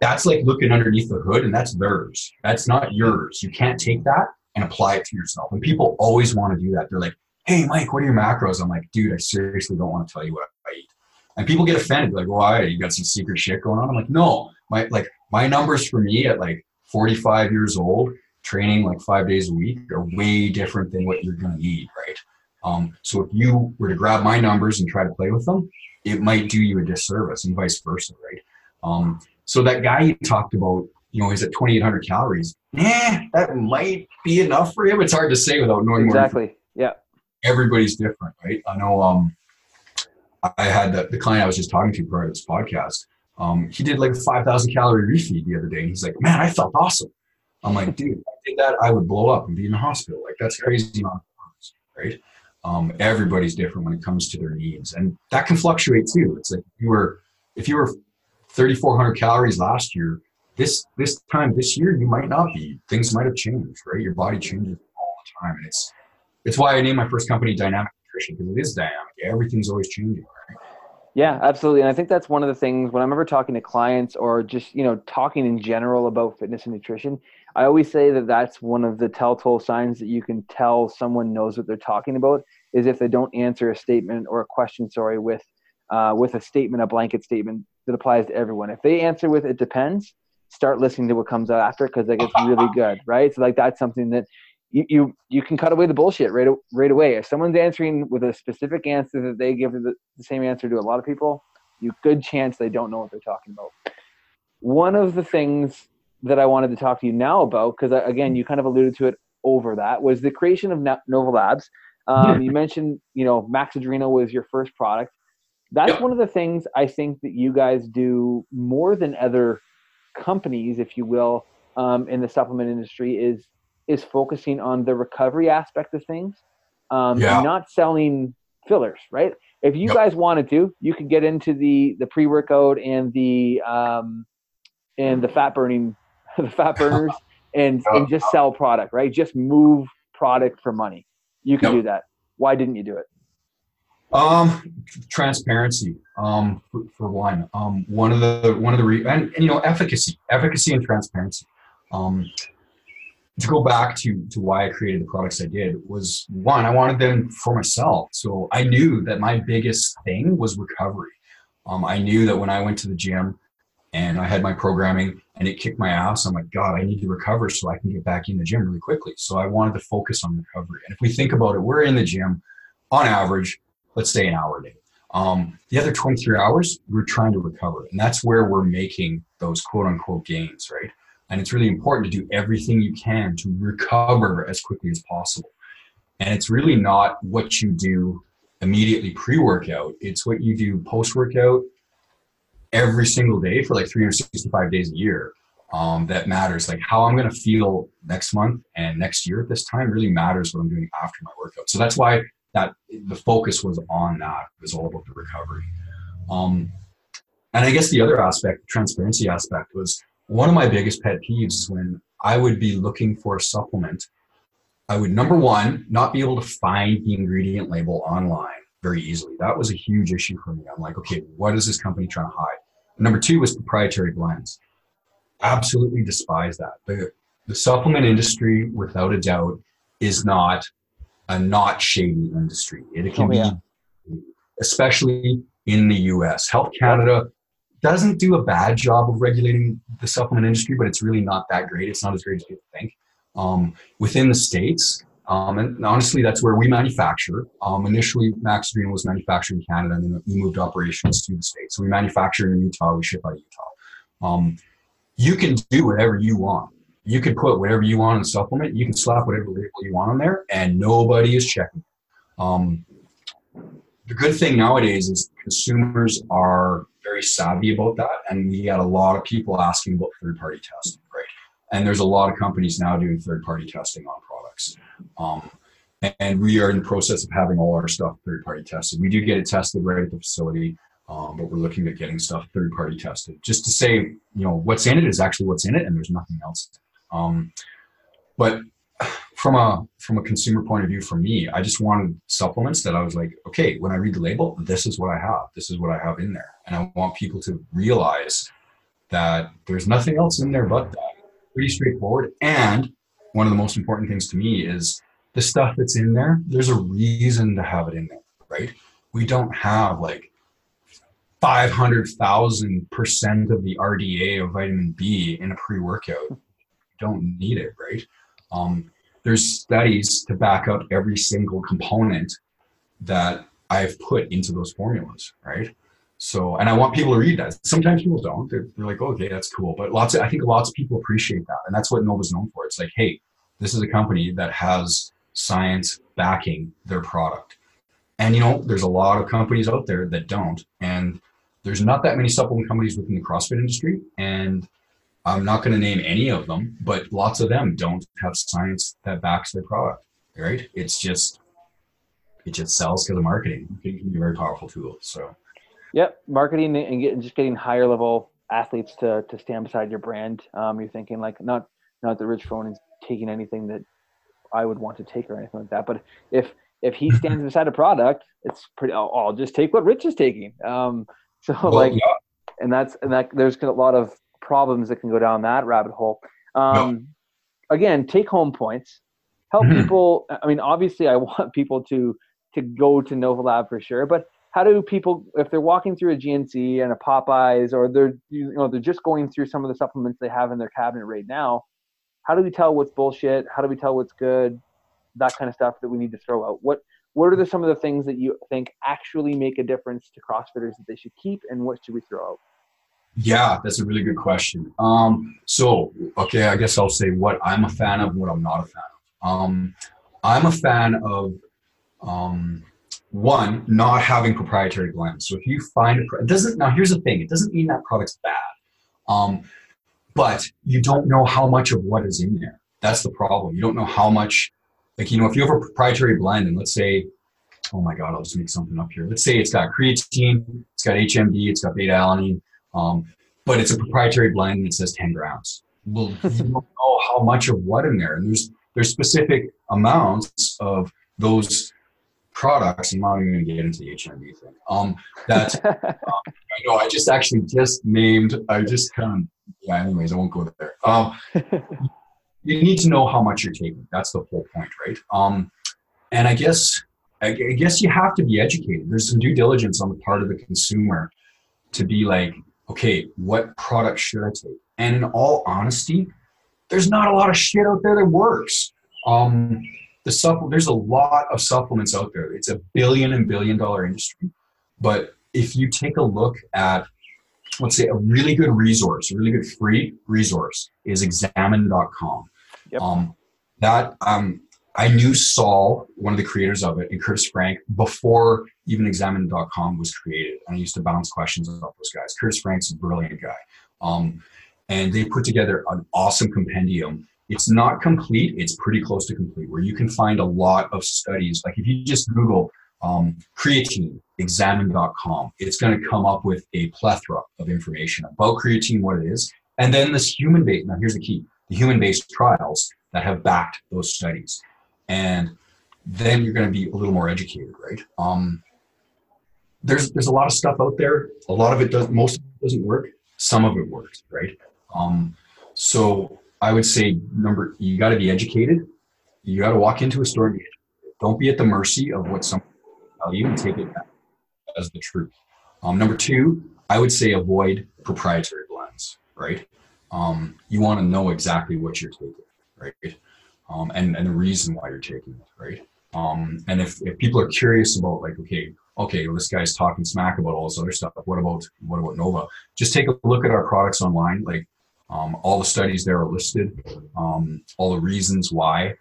that's like looking underneath the hood and that's theirs. That's not yours. You can't take that and apply it to yourself. And people always want to do that. They're like, hey, Mike, what are your macros? I'm like, dude, I seriously don't want to tell you what I eat. And people get offended, like, why? You got some secret shit going on? I'm like, no, my like my numbers for me at like 45 years old training like five days a week are way different than what you're to need, right? Um, so if you were to grab my numbers and try to play with them, it might do you a disservice and vice versa, right? Um, so that guy you talked about, you know, he's at 2,800 calories. Yeah, that might be enough for him. It's hard to say without knowing exactly. Yeah. Everybody's different, right? I know. Um, I had the, the client I was just talking to prior to this podcast. Um, he did like a 5,000 calorie refeed the other day, and he's like, "Man, I felt awesome." I'm like, dude, if I did that, I would blow up and be in the hospital. Like that's crazy right? Um, everybody's different when it comes to their needs, and that can fluctuate too. It's like you were if you were 3,400 calories last year. This this time this year you might not be. Things might have changed, right? Your body changes all the time, and it's it's why I named my first company Dynamic Nutrition because it is dynamic. Everything's always changing, right? Yeah, absolutely. And I think that's one of the things when I'm ever talking to clients or just, you know, talking in general about fitness and nutrition, I always say that that's one of the telltale signs that you can tell someone knows what they're talking about is if they don't answer a statement or a question, sorry, with uh, with a statement, a blanket statement that applies to everyone. If they answer with "it depends," start listening to what comes out after because it gets really good, right? So like that's something that you, you you can cut away the bullshit right right away. If someone's answering with a specific answer that they give the, the same answer to a lot of people, you good chance they don't know what they're talking about. One of the things that I wanted to talk to you now about, because again, you kind of alluded to it over that, was the creation of Nova Labs. Um, you mentioned, you know, Max Adrenal was your first product. That's yep. one of the things I think that you guys do more than other companies, if you will, um, in the supplement industry is is focusing on the recovery aspect of things, um, yeah. not selling fillers, right? If you yep. guys wanted to, you could get into the the pre workout and the um, and the fat burning the fat burners and and just sell product, right? Just move product for money. You can do that. Why didn't you do it? Um, transparency. Um, for, for one, um, one of the one of the re- and, and you know efficacy, efficacy and transparency. Um, to go back to to why I created the products I did was one, I wanted them for myself. So I knew that my biggest thing was recovery. Um, I knew that when I went to the gym and I had my programming and it kicked my ass, I'm like, God, I need to recover so I can get back in the gym really quickly. So I wanted to focus on recovery. And if we think about it, we're in the gym on average, let's say an hour a day. Um, the other 23 hours, we're trying to recover. And that's where we're making those quote unquote gains, right? And it's really important to do everything you can to recover as quickly as possible. And it's really not what you do immediately pre workout, it's what you do post workout every single day for like 365 days a year. Um, that matters. Like how I'm going to feel next month and next year at this time really matters what I'm doing after my workout. So that's why that the focus was on that. It was all about the recovery. Um, and I guess the other aspect, transparency aspect, was one of my biggest pet peeves when I would be looking for a supplement. I would number one not be able to find the ingredient label online very easily. That was a huge issue for me. I'm like, okay, what is this company trying to hide? Number two was proprietary blends. Absolutely despise that. The, the supplement industry, without a doubt, is not a not shady industry. It can oh, yeah. be, especially in the US. Health Canada doesn't do a bad job of regulating the supplement industry, but it's really not that great. It's not as great as people think. Um, within the states, um, and honestly, that's where we manufacture. Um, initially, Max Adrenal was manufactured in Canada, and then we moved operations to the states. So we manufacture in Utah. We ship out of Utah. Um, you can do whatever you want. You can put whatever you want in a supplement. You can slap whatever label you want on there, and nobody is checking. Um, the good thing nowadays is consumers are very savvy about that, and we got a lot of people asking about third-party testing, right? And there's a lot of companies now doing third-party testing on products. Um, and we are in the process of having all our stuff third-party tested. We do get it tested right at the facility, um, but we're looking at getting stuff third-party tested, just to say, you know, what's in it is actually what's in it, and there's nothing else. Um, but from a from a consumer point of view, for me, I just wanted supplements that I was like, okay, when I read the label, this is what I have. This is what I have in there, and I want people to realize that there's nothing else in there but that. Pretty straightforward. And one of the most important things to me is the stuff that's in there. There's a reason to have it in there, right? We don't have like 500,000% of the RDA of vitamin B in a pre workout. Don't need it, right? Um, there's studies to back up every single component that I've put into those formulas, right? So, and I want people to read that. Sometimes people don't. They're, they're like, okay, that's cool. But lots of, I think lots of people appreciate that. And that's what Nova's known for. It's like, hey, this is a company that has science backing their product. And, you know, there's a lot of companies out there that don't. And there's not that many supplement companies within the CrossFit industry. And I'm not going to name any of them, but lots of them don't have science that backs their product, right? It's just it just sells because of marketing. It can be a very powerful tool. So, yep, marketing and get, just getting higher level athletes to to stand beside your brand. Um, you're thinking like not not the Rich Froning taking anything that I would want to take or anything like that, but if if he stands beside a product, it's pretty. I'll, I'll, just take what Rich is taking. Um, so well, like, yeah. and that's and that there's a lot of problems that can go down that rabbit hole. Um, no. Again, take home points. Help mm-hmm. people. I mean, obviously, I want people to to go to Nova Lab for sure. But how do people, if they're walking through a GNC and a Popeyes, or they're you know they're just going through some of the supplements they have in their cabinet right now, how do we tell what's bullshit? How do we tell what's good? That kind of stuff that we need to throw out. What what are the, some of the things that you think actually make a difference to CrossFitters that they should keep, and what should we throw out? Yeah, that's a really good question. Um, so, okay, I guess I'll say what I'm a fan of, what I'm not a fan of. Um, I'm a fan of um, one, not having proprietary blends. So if you find a, it doesn't now here's the thing, it doesn't mean that product's bad, um, but you don't know how much of what is in there. That's the problem. You don't know how much, like you know, if you have a proprietary blend, and let's say, oh my god, I'll just make something up here. Let's say it's got creatine, it's got HMB, it's got beta alanine um, but it's a proprietary blend and it says 10 grams. Well, you don't know how much of what in there. And there's there's specific amounts of those products, I'm not even going to get into the HMB thing. Um, that um, I know I just actually just named. I just kind of yeah. Anyways, I won't go there. Um, you need to know how much you're taking. That's the whole point, right? Um, and I guess I guess you have to be educated. There's some due diligence on the part of the consumer to be like, okay, what product should I take? And in all honesty, there's not a lot of shit out there that works. Um, the supple there's a lot of supplements out there. It's a billion and billion dollar industry. But if you take a look at let's say a really good resource, a really good free resource is examine.com. Yep. Um, that um, I knew Sol, one of the creators of it, and Kurtis Frank before even examine.com was created. And I used to bounce questions about those guys. Kurtis Frank's a brilliant guy. Um, and they put together an awesome compendium. It's not complete, it's pretty close to complete, where you can find a lot of studies. Like if you just Google um, creatine, examine.com, it's going to come up with a plethora of information about creatine, what it is, and then this human based, now here's the key the human based trials that have backed those studies and then you're going to be a little more educated, right? Um, there's there's a lot of stuff out there. A lot of it does. Most of it doesn't work. Some of it works, right? Um, so I would say number you got to be educated. You got to walk into a store. Don't be at the mercy of what someone you and take it as the truth. Um, number two, I would say avoid proprietary blends, right? Um, you want to know exactly what you're taking, right? um, and and the reason why you're taking it, right? Um, and if, if people are curious about like, okay, okay, well, this guy's talking smack about all this other stuff. What about what about Nova? Just take a look at our products online. Like um, all the studies there are listed. Um, all the reasons why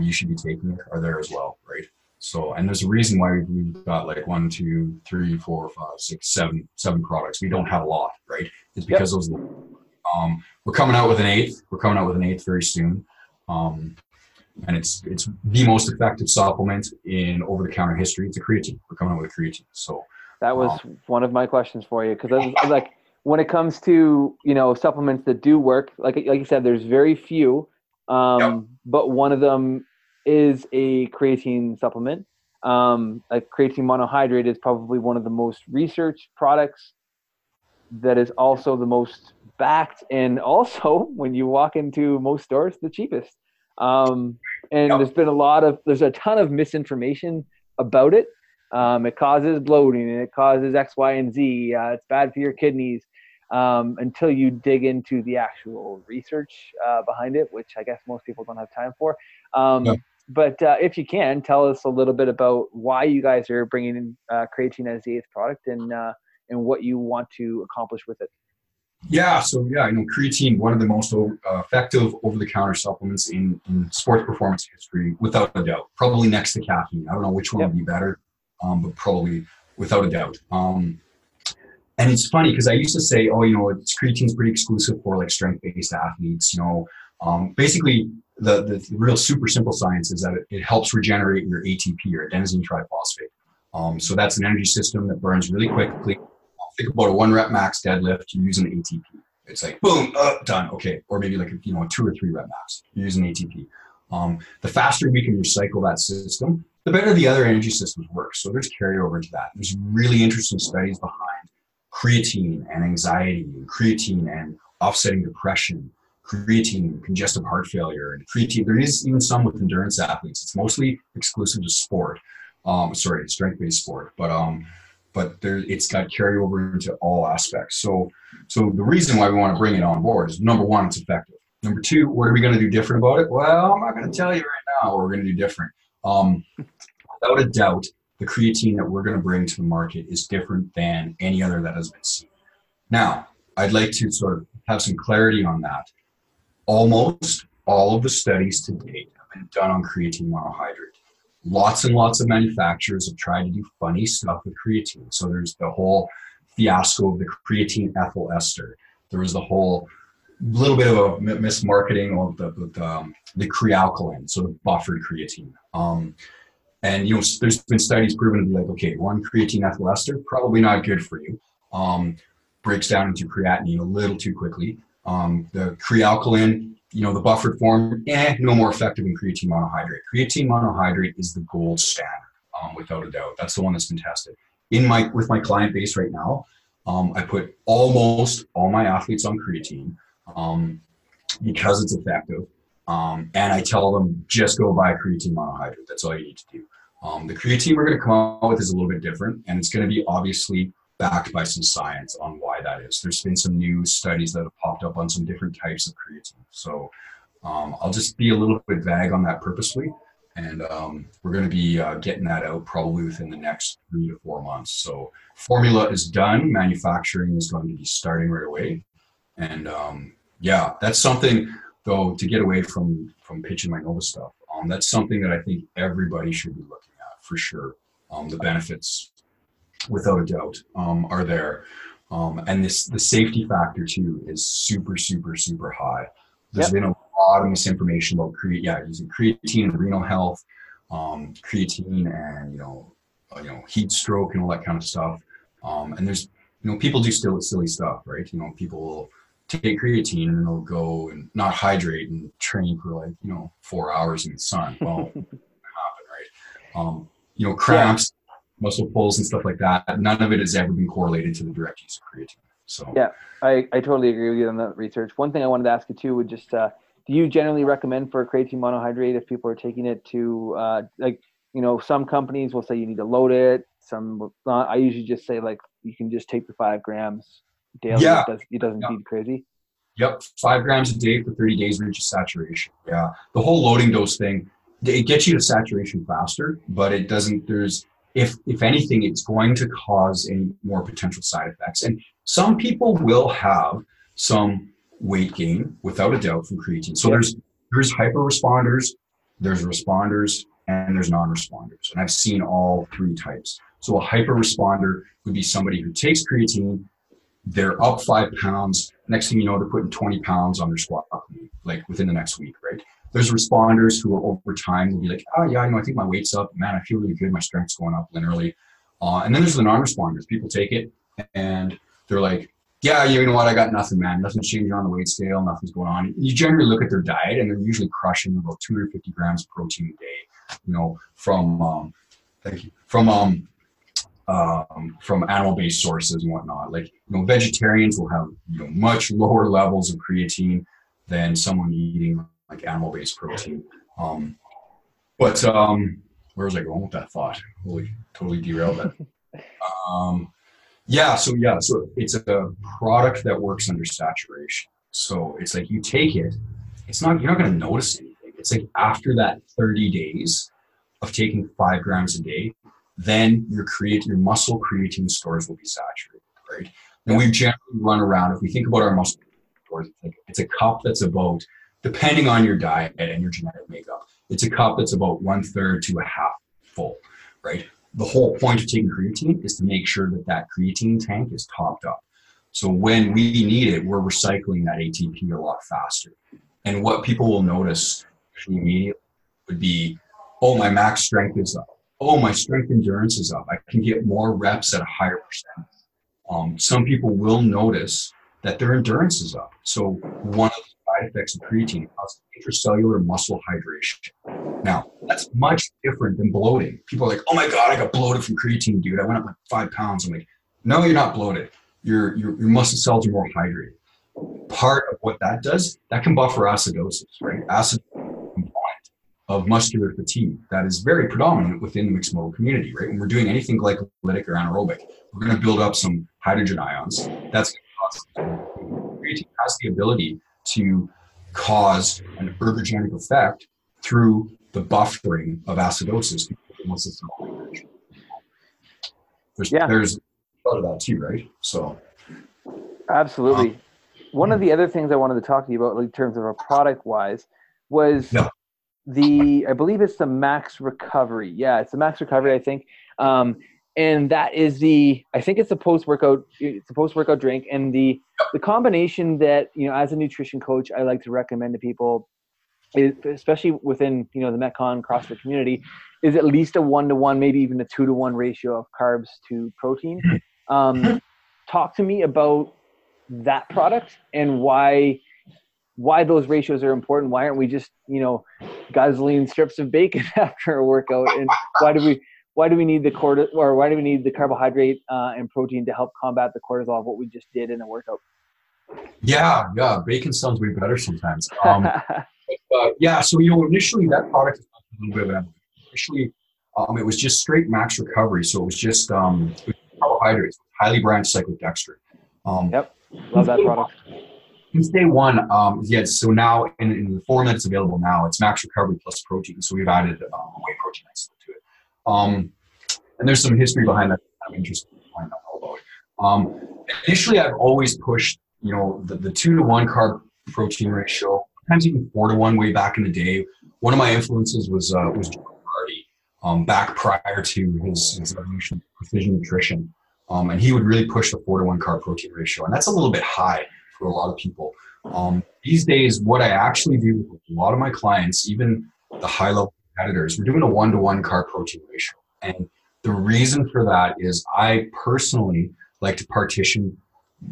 you should be taking it are there as well? So, and there's a reason why we've got like one, two, three, four, five, six, seven, seven products. We don't have a lot, right? It's because yep. those. Um, we're coming out with an eighth. We're coming out with an eighth very soon. Um, and it's it's the most effective supplement in over-the-counter history. It's a creatine. We're coming out with a creatine. So that was um, one of my questions for you because like, when it comes to you know supplements that do work, like like you said, there's very few, um, yep. but one of them is a creatine supplement. Um, like creatine monohydrate is probably one of the most researched products that is also the most backed and also when you walk into most stores the cheapest um, and yep. there's been a lot of there's a ton of misinformation about it um, it causes bloating and it causes x y and z uh, it's bad for your kidneys um, until you dig into the actual research uh, behind it which i guess most people don't have time for um, yep. But uh, if you can tell us a little bit about why you guys are bringing in uh, creatine as the eighth product and uh, and what you want to accomplish with it yeah, so yeah, you know creatine, one of the most uh, effective over-the-counter supplements in, in sports performance history, without a doubt. Probably next to caffeine. I don't know which one yep. would be better, um, but probably without a doubt. Um, and it's funny because I used to say, oh, you know, it's creatine's pretty exclusive for like strength-based athletes. You know, um, basically the, the, real super simple science is that it, it helps regenerate your ATP or adenosine triphosphate. Um, so that's an energy system that burns really quickly think about a one rep max deadlift, you're using ATP. It's like boom, uh, done. Okay, or maybe like you know a two or three rep max, you're using ATP. Um, the faster we can recycle that system, the better the other energy systems work. So there's carryover to that. There's really interesting studies behind creatine and anxiety, and creatine and offsetting depression, creatine, congestive heart failure, and creatine. There is even some with endurance athletes. It's mostly exclusive to sport. Um, sorry, strength-based sport, but um, but there, it's got carryover into all aspects. So, so the reason why we want to bring it on board is number one, it's effective. Number two, what are we going to do different about it? Well, I'm not going to tell you right now what we're going to do different. Um, without a doubt, the creatine that we're going to bring to the market is different than any other that has been seen. Now, I'd like to sort of have some clarity on that. Almost all of the studies to date have been done on creatine monohydrate lots and lots of manufacturers have tried to do funny stuff with creatine. So there's the whole fiasco of the creatine ethyl ester. There was the whole little bit of a mismarketing of the, the, um, the Kre-Alkalyn, so the buffered creatine. Um, and you know, there's been studies proven to be like, okay, one creatine ethyl ester probably not good for you. Um, breaks down into creatinine a little too quickly. Um, the Kre-Alkalyn you know, the buffered form, eh, no more effective than creatine monohydrate. Creatine monohydrate is the gold standard. um, without a doubt. That's the one that's been tested. In my with my client base right now, um, I put almost all my athletes on creatine um, because it's effective. Um, and I tell them just go buy creatine monohydrate. That's all you need to do. Um, the creatine we're going to come out with is a little bit different, and it's going to be obviously backed by some science on why that is. There's been some new studies that have popped up on some different types of creatine. So um, I'll just be a little bit vague on that purposely. And um, we're going to be uh, getting that out probably within the next three to four months. So formula is done. Manufacturing is going to be starting right away. And um, yeah, that's something though to get away from from pitching my Nova stuff. Um, that's something that I think everybody should be looking at for sure. Um, the benefits, without a doubt, um, are there, um, and this the safety factor too is super super super high. There's yep. been a lot of misinformation about creatine, yeah, using creatine and renal health, um, creatine and you know, uh, you know, heat stroke and all that kind of stuff. Um, and there's you know people do still silly stuff, right? You know, people will take creatine and they'll go and not hydrate and train for like you know four hours in the sun. Well, happen, right? Um, you know, cramps. Muscle pulls, and stuff like that. None of it has ever been correlated to the direct use of creatine. So yeah, I, I totally agree with you on that research. One thing I wanted to ask you too would just uh, do you generally recommend for creatine monohydrate if people are taking it to uh, like you know some companies will say you need to load it some not. i usually just say like you can just take the five grams daily. Yeah. It, does, it doesn't yeah. crazy. Yep, five grams a day for 30 days reaches saturation. Yeah, the whole loading dose thing, it gets you to saturation faster, but it doesn't. There's if if anything, it's going to cause any more potential side effects. And some people will have some weight gain without a doubt from creatine. So there's there's hyper responders, there's responders, and there's non-responders. And I've seen all three types. So a hyper responder would be somebody who takes creatine they're up five pounds. Next thing you know, they're putting 20 pounds on their squat, like within the next week, right? There's responders who over time will be like, oh yeah, I know, I think my weight's up. Man, I feel really good. My strength's going up linearly. Uh, and then there's the non-responders. People take it and they're like, yeah, you know what? I got nothing, man. Nothing's changing on the weight scale. Nothing's going on. You generally look at their diet and they're usually crushing about 250 grams of protein a day, you know, from, um, thank you, from, um, um, from animal-based sources and whatnot. Like you know, vegetarians will have you know much lower levels of creatine than someone eating like animal-based protein. Um, but um, where was I going with that thought? Holy, totally derailed that. um, yeah, so yeah, so it's a product that works under saturation. So it's like you take it, it's not you're not going to notice anything. It's like after that 30 days of taking five grams a day, then your create your muscle creatine stores will be saturated, right? And we generally run around, if we think about our muscle stores, it's a cup that's about, depending on your diet and your genetic makeup, it's a cup that's about one third to a half full, right? The whole point of taking creatine is to make sure that that creatine tank is topped up. So when we need it, we're recycling that ATP a lot faster. And what people will notice immediately would be, oh, my max strength is up oh, my strength endurance is up. I can get more reps at a higher percent. Um, some people will notice that their endurance is up. So one of the side effects of creatine causes intracellular muscle hydration. Now, that's much different than bloating. People are like, oh my God, I got bloated from creatine, dude. I went up like five pounds. I'm like, no, you're not bloated. Your, your, your muscle cells are more hydrated. Part of what that does, that can buffer acidosis, right? Acid of muscular fatigue that is very predominant within the mixed modal community, right? When we're doing anything glycolytic or anaerobic, we're going to build up some hydrogen ions. That's creatine has the ability to cause an ergogenic effect through the buffering of acidosis once it's there's, yeah. there's a lot of that too, right? So absolutely. Um, One of the other things I wanted to talk to you about, like, in terms of a product wise, was yeah the I believe it's the Max Recovery. Yeah, it's the Max Recovery, I think. Um, and that is the I think it's a post workout it's a post workout drink and the the combination that you know as a nutrition coach I like to recommend to people is, especially within you know the metcon CrossFit community is at least a one to one maybe even a two to one ratio of carbs to protein. Um, talk to me about that product and why why those ratios are important. Why aren't we just, you know, guzzling strips of bacon after a workout? And why do we why do we need the cortisol or why do we need the carbohydrate uh, and protein to help combat the cortisol of what we just did in a workout? Yeah, yeah, bacon sounds way better sometimes. Um, but, uh, yeah, so you know, initially that product is a little bit of an initially um, it was just straight max recovery, so it was just um, it was carbohydrates, highly branched cyclodextrin. Um, yep, love that product. Since day one, um, yeah. So now in, in, the form that's available now, it's max recovery plus protein. So we've added um, whey protein isolate. Um, and there's some history behind that. I'm interested to find out all about. Um, initially, I've always pushed, you know, the, the two to one carb protein ratio, sometimes even four to one way back in the day. One of my influences was uh, was John Berardi, um, back prior to his, his evolution precision nutrition. Um, and he would really push the four to one carb protein ratio. And that's a little bit high for a lot of people. Um, these days, what I actually do with a lot of my clients, even the high level competitors, we're doing a one to one carb protein ratio. And the reason for that is I personally like to partition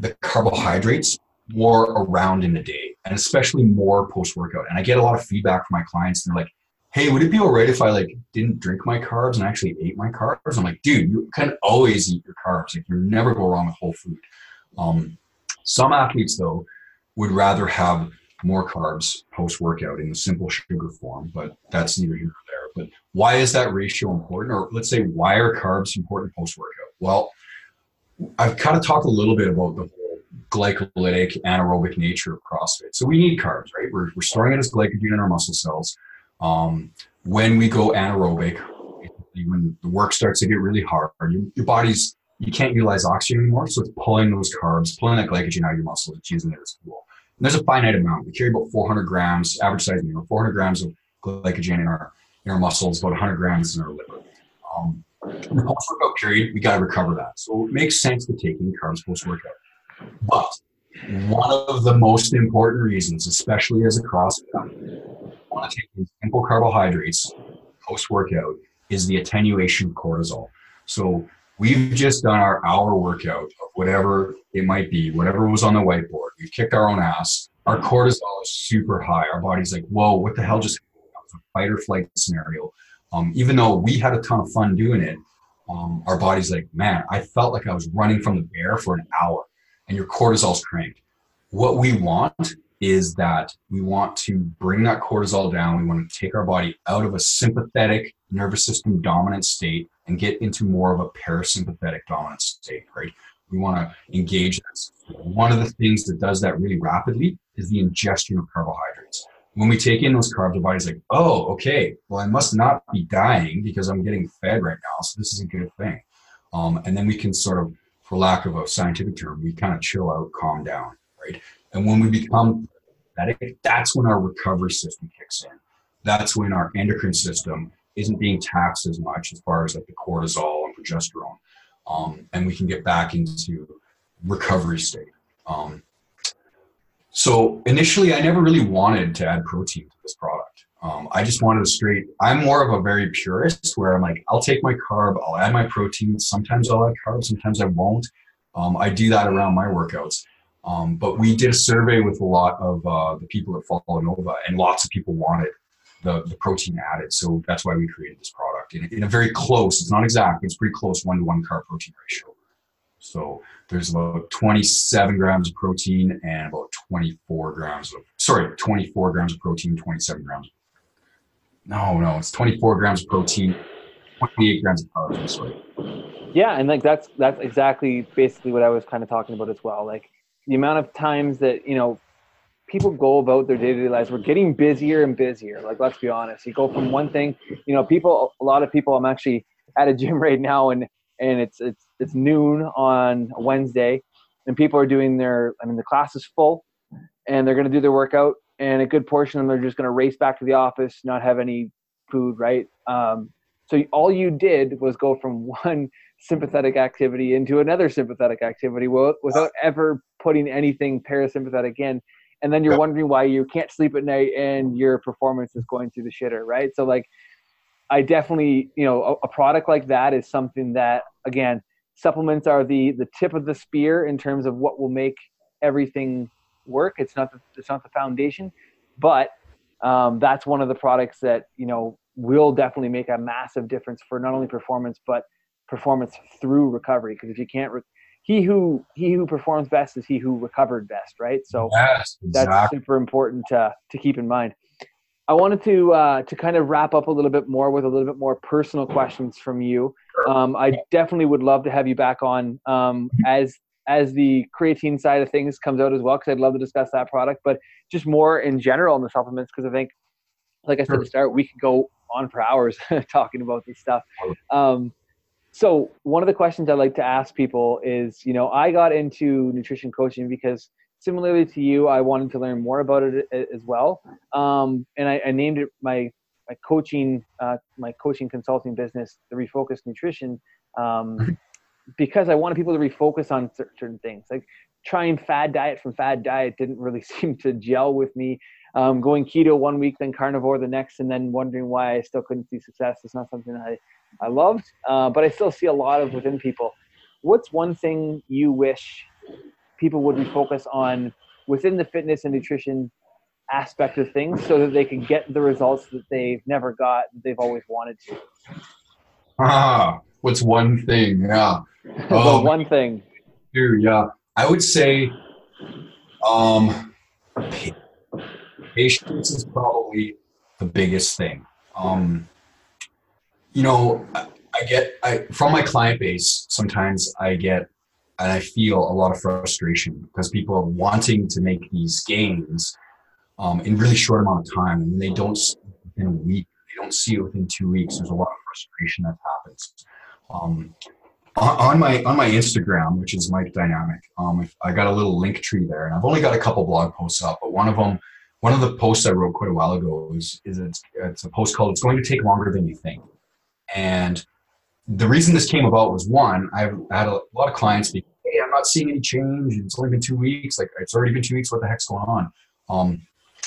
the carbohydrates more around in the day and especially more post workout. And I get a lot of feedback from my clients. And they're like, hey, would it be all right if I like didn't drink my carbs and actually ate my carbs? I'm like, dude, you can always eat your carbs. Like you never go wrong with whole food. Um, some athletes though would rather have more carbs post workout in the simple sugar form, but that's neither here nor there. But why is that ratio important? Or let's say, why are carbs important post workout? Well, I've kind of talked a little bit about the whole glycolytic anaerobic nature of CrossFit. So we need carbs, right? We're, we're storing it as glycogen in our muscle cells. Um, when we go anaerobic, when the work starts to get really hard, your, your body's you can't utilize oxygen anymore, so it's pulling those carbs, pulling that glycogen out of your muscles, it's using it as fuel. And there's a finite amount. We carry about 400 grams, average size meal, 400 grams of glycogen in our in our muscles, about 100 grams in our liver. Um, in the post workout period, we got to recover that. So it makes sense to taking carbs post workout. But one of the most important reasons, especially as a CrossFit want to take simple carbohydrates post workout is the attenuation of cortisol. So we've just done our hour workout of whatever it might be, whatever was on the whiteboard. We've kicked our own ass. Our cortisol is super high. Our body's like, whoa, what the hell just happened? a fight or flight scenario. Um, even though we had a ton of fun doing it, um, our body's like, man, I felt like I was running from the bear for an hour and your cortisol's cranked. What we want is that we want to bring that cortisol down. We want to take our body out of a sympathetic nervous system dominant state and get into more of a parasympathetic dominant state, right? We want to engage this. One of the things that does that really rapidly is the ingestion of carbohydrates. When we take in those carbs, the body's like, oh, okay, well, I must not be dying because I'm getting fed right now. So this is a good thing. Um, and then we can sort of, for lack of a scientific term, we kind of chill out, calm down, right? And when we become sympathetic, that's when our recovery system kicks in. That's when our endocrine system isn't being taxed as much as far as like the cortisol and progesterone. Um, and we can get back into recovery state. Um, so initially, I never really wanted to add protein to this product. Um, I just wanted a straight. I'm more of a very purist, where I'm like, I'll take my carb, I'll add my protein. Sometimes I'll add carbs, sometimes I won't. Um, I do that around my workouts. Um, but we did a survey with a lot of uh, the people that follow Nova, and lots of people wanted the, the protein added. So that's why we created this product in, in a very close, it's not exact, but it's pretty close one to one carb protein ratio. So there's about 27 grams of protein and about 24 grams of, sorry, 24 grams of protein, 27 grams. No, no, it's 24 grams of protein, 28 grams of carbs. Sorry. Yeah, and like that's that's exactly basically what I was kind of talking about as well. Like the amount of times that you know people go about their day-to-day lives we're getting busier and busier. Like let's be honest you go from one thing you know people a lot of people i'm actually at a gym right now and and it's it's it's noon on wednesday and people are doing their i mean the class is full and they're going to do their workout and a good portion of them are just going to race back to the office not have any food right? Um, so all you did was go from one sympathetic activity into another sympathetic activity without ever putting anything parasympathetic in and then you're wondering why you can't sleep at night and your performance is going through the shitter, right? So like I definitely, you know, a, a, product like that is something that again, supplements are the the tip of the spear in terms of what will make everything work. It's not the, it's not the foundation, but um, that's one of the products that you know will definitely make a massive difference for not only performance but performance through recovery. Because if you can't, re- he who he who performs best is he who recovered best, right? So yes, exactly. that's super important to to keep in mind. I wanted to uh, to kind of wrap up a little bit more with a little bit more personal questions from you. Um, I definitely would love to have you back on um, as as the creatine side of things comes out as well, because I'd love to discuss that product. But just more in general in the supplements, because I think, like I said at the start, we could go on for hours talking about this stuff. Um, so one of the questions I like to ask people is, you know, I got into nutrition coaching because similarly to you, I wanted to learn more about it as well. Um, and I, I, named it my my coaching uh, my coaching consulting business, the Refocus Nutrition, um, mm-hmm. because I wanted people to refocus on certain things. Like trying fad diet from fad diet didn't really seem to gel with me. Um, going keto one week, then carnivore the next, and then wondering why I still couldn't see success is not something I I loved. Uh, but I still see a lot of within people. What's one thing you wish people would refocus on within the fitness and nutrition aspect of things so that they can get the results that they've never got that they've always wanted to? Ah what's one thing? Yeah. Um, one thing. Dude yeah. I would say um patience is probably the biggest thing um you know I, I get i from my client base sometimes i get and I feel a lot of frustration because people are wanting to make these gains um, in really short amount of time, and they don't in a week. They don't see it within two weeks. There's a lot of frustration that happens. Um, on, on, my on my Instagram, which is Mike Dynamic, um, I got a little link tree there, and I've only got a couple blog posts up, but one of them, one of the posts I wrote quite a while ago is is it's, it's a post called "It's Going to Take Longer Than You Think," and the reason this came about was one, I've had a lot of clients be, hey, I'm not seeing any change. It's only been two weeks. Like it's already been two weeks. What the heck's going on? Um,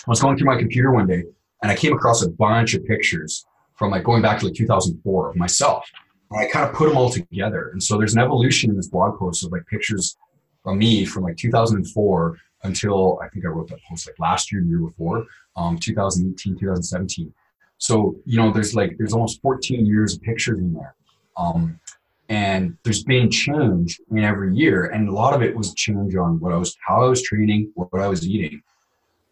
I was going through my computer one day and I came across a bunch of pictures from like going back to like 2004 of myself. And I kind of put them all together. And so there's an evolution in this blog post of like pictures of me from like 2004 until I think I wrote that post like last year, year before, um, 2018, 2017. So, you know, there's like, there's almost 14 years of pictures in there. Um, and there's been change in every year. And a lot of it was change on what I was, how I was training, what, what I was eating.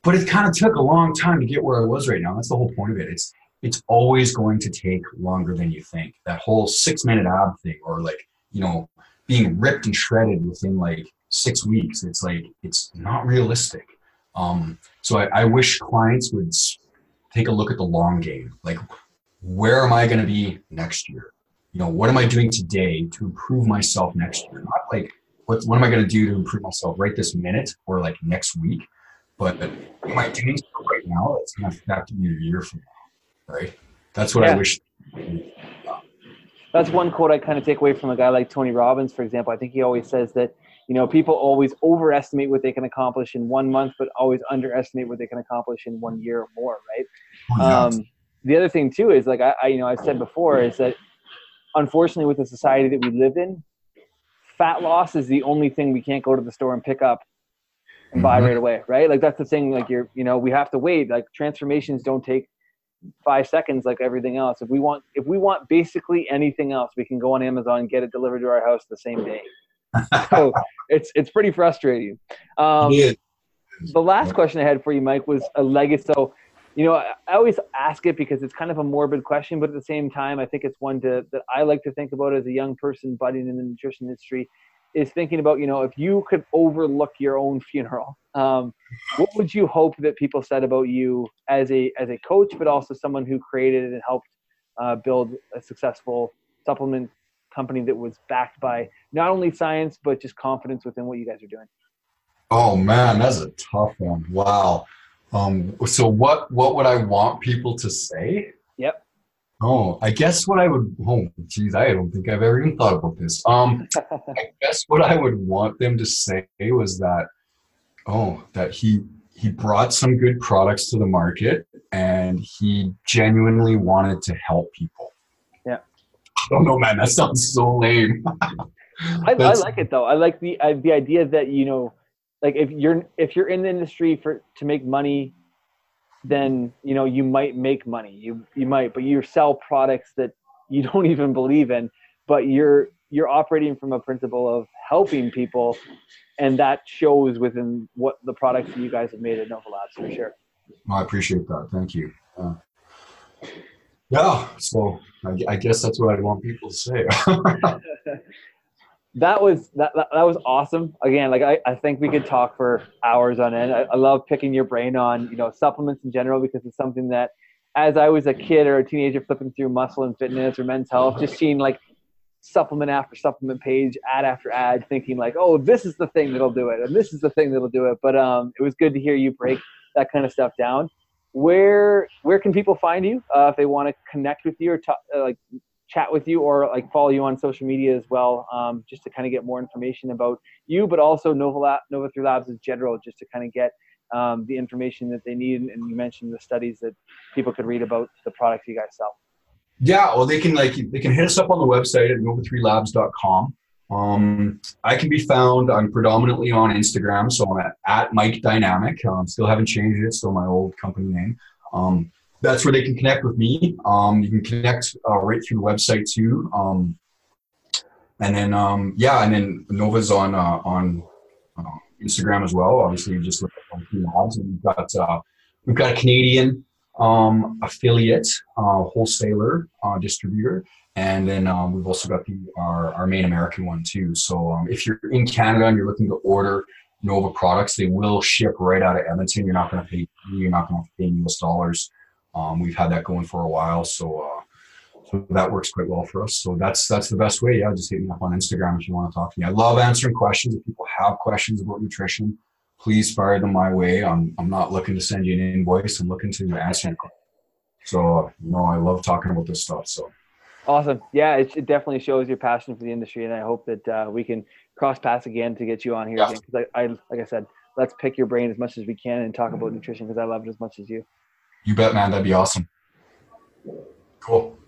But it kind of took a long time to get where I was right now. That's the whole point of it. It's, it's always going to take longer than you think. That whole six minute ab thing, or like, you know, being ripped and shredded within like six weeks. It's like, it's not realistic. Um, so I, I wish clients would take a look at the long game. Like, where am I going to be next year? you know, what am I doing today to improve myself next year? Not like, what, what am I going to do to improve myself right this minute or like next week? But am I doing right now that's going to affect me a year from now? Right? That's what yeah. I wish. That's one quote I kind of take away from a guy like Tony Robbins, for example. I think he always says that, you know, people always overestimate what they can accomplish in one month, but always underestimate what they can accomplish in one year or more, right? Oh, um, the other thing too is like I, I, you know, I've said before is that unfortunately, with the society that we live in, fat loss is the only thing we can't go to the store and pick up and buy mm-hmm. right away, right? Like that's the thing. Like you're, you know, we have to wait. Like transformations don't take five seconds like everything else. If we want, if we want basically anything else, we can go on Amazon and get it delivered to our house the same day. so it's it's pretty frustrating. Um, the last question I had for you, Mike, was a legacy. So you know, I always ask it because it's kind of a morbid question, but at the same time, I think it's one to, that I like to think about as a young person budding in the nutrition industry is thinking about, you know, if you could overlook your own funeral, um, what would you hope that people said about you as a, as a coach, but also someone who created and helped uh, build a successful supplement company that was backed by not only science, but just confidence within what you guys are doing? Oh man, that's a tough one. Wow. Um, so what what would I want people to say? Yep. Oh, I guess what I would. Oh, geez, I don't think I've ever even thought about this. Um, I guess what I would want them to say was that, oh, that he he brought some good products to the market and he genuinely wanted to help people. I don't know, man. That sounds so lame. I, I, like it though. I like the uh, the idea that you know like if you're if you're in the industry for to make money then you know you might make money. You you might, but you sell products that you don't even believe in. But you're you're operating from a principle of helping people, and that shows within what the products you guys have made at Nova Labs for sure. Well, I appreciate that. Thank you. Uh, yeah, so I, I, guess that's what I want people to say. that was that, that, that was awesome. Again, like I, I think we could talk for hours on end. I, I love picking your brain on you know supplements in general because it's something that as I was a kid or a teenager flipping through muscle and fitness or men's health, just seeing like supplement after supplement page, ad after ad, thinking like, oh, this is the thing that'll do it, and this is the thing that'll do it. But um, it was good to hear you break that kind of stuff down. Where where can people find you uh, if they want to connect with you or talk, uh, like chat with you or like follow you on social media as well, um, just to kind of get more information about you, but also Nova Lab, Nova Three Labs in general, just to kind of get um, the information that they need. And you mentioned the studies that people could read about the products you guys sell. Yeah, well, they can like they can hit us up on the website at nova3labs.com. Um, I can be found. I'm predominantly on Instagram, so I'm at, at Mike Dynamic. Um, still haven't changed it. Still my old company name. Um, that's where they can connect with me. Um, you can connect uh, right through the website too. Um, and then um, yeah, and then Nova's on uh, on uh, Instagram as well. Obviously, you just look at Labs, we've got uh, we've got a Canadian um, affiliate, uh, wholesaler, uh, distributor, and then um, we've also got the, our, our main American one too. So um, if you're in Canada and you're looking to order Nova products, they will ship right out of Edmonton. You're not going to pay. You're not going to pay US dollars. Um, we've had that going for a while, so uh, so that works quite well for us. So that's that's the best way. Yeah, just hit me up on Instagram if you want to talk to me. I love answering questions. If people have questions about nutrition, please fire them my way. I'm, I'm not looking to send you an invoice. I'm looking to answer So, you know, I love talking about this stuff. So awesome. Yeah, it, it definitely shows your passion for the industry. And I hope that uh, we can cross paths again to get you on here again. Cause I, I, like I said, let's pick your brain as much as we can and talk about nutrition because I love it as much as you. You bet, man. That'd be awesome. Cool.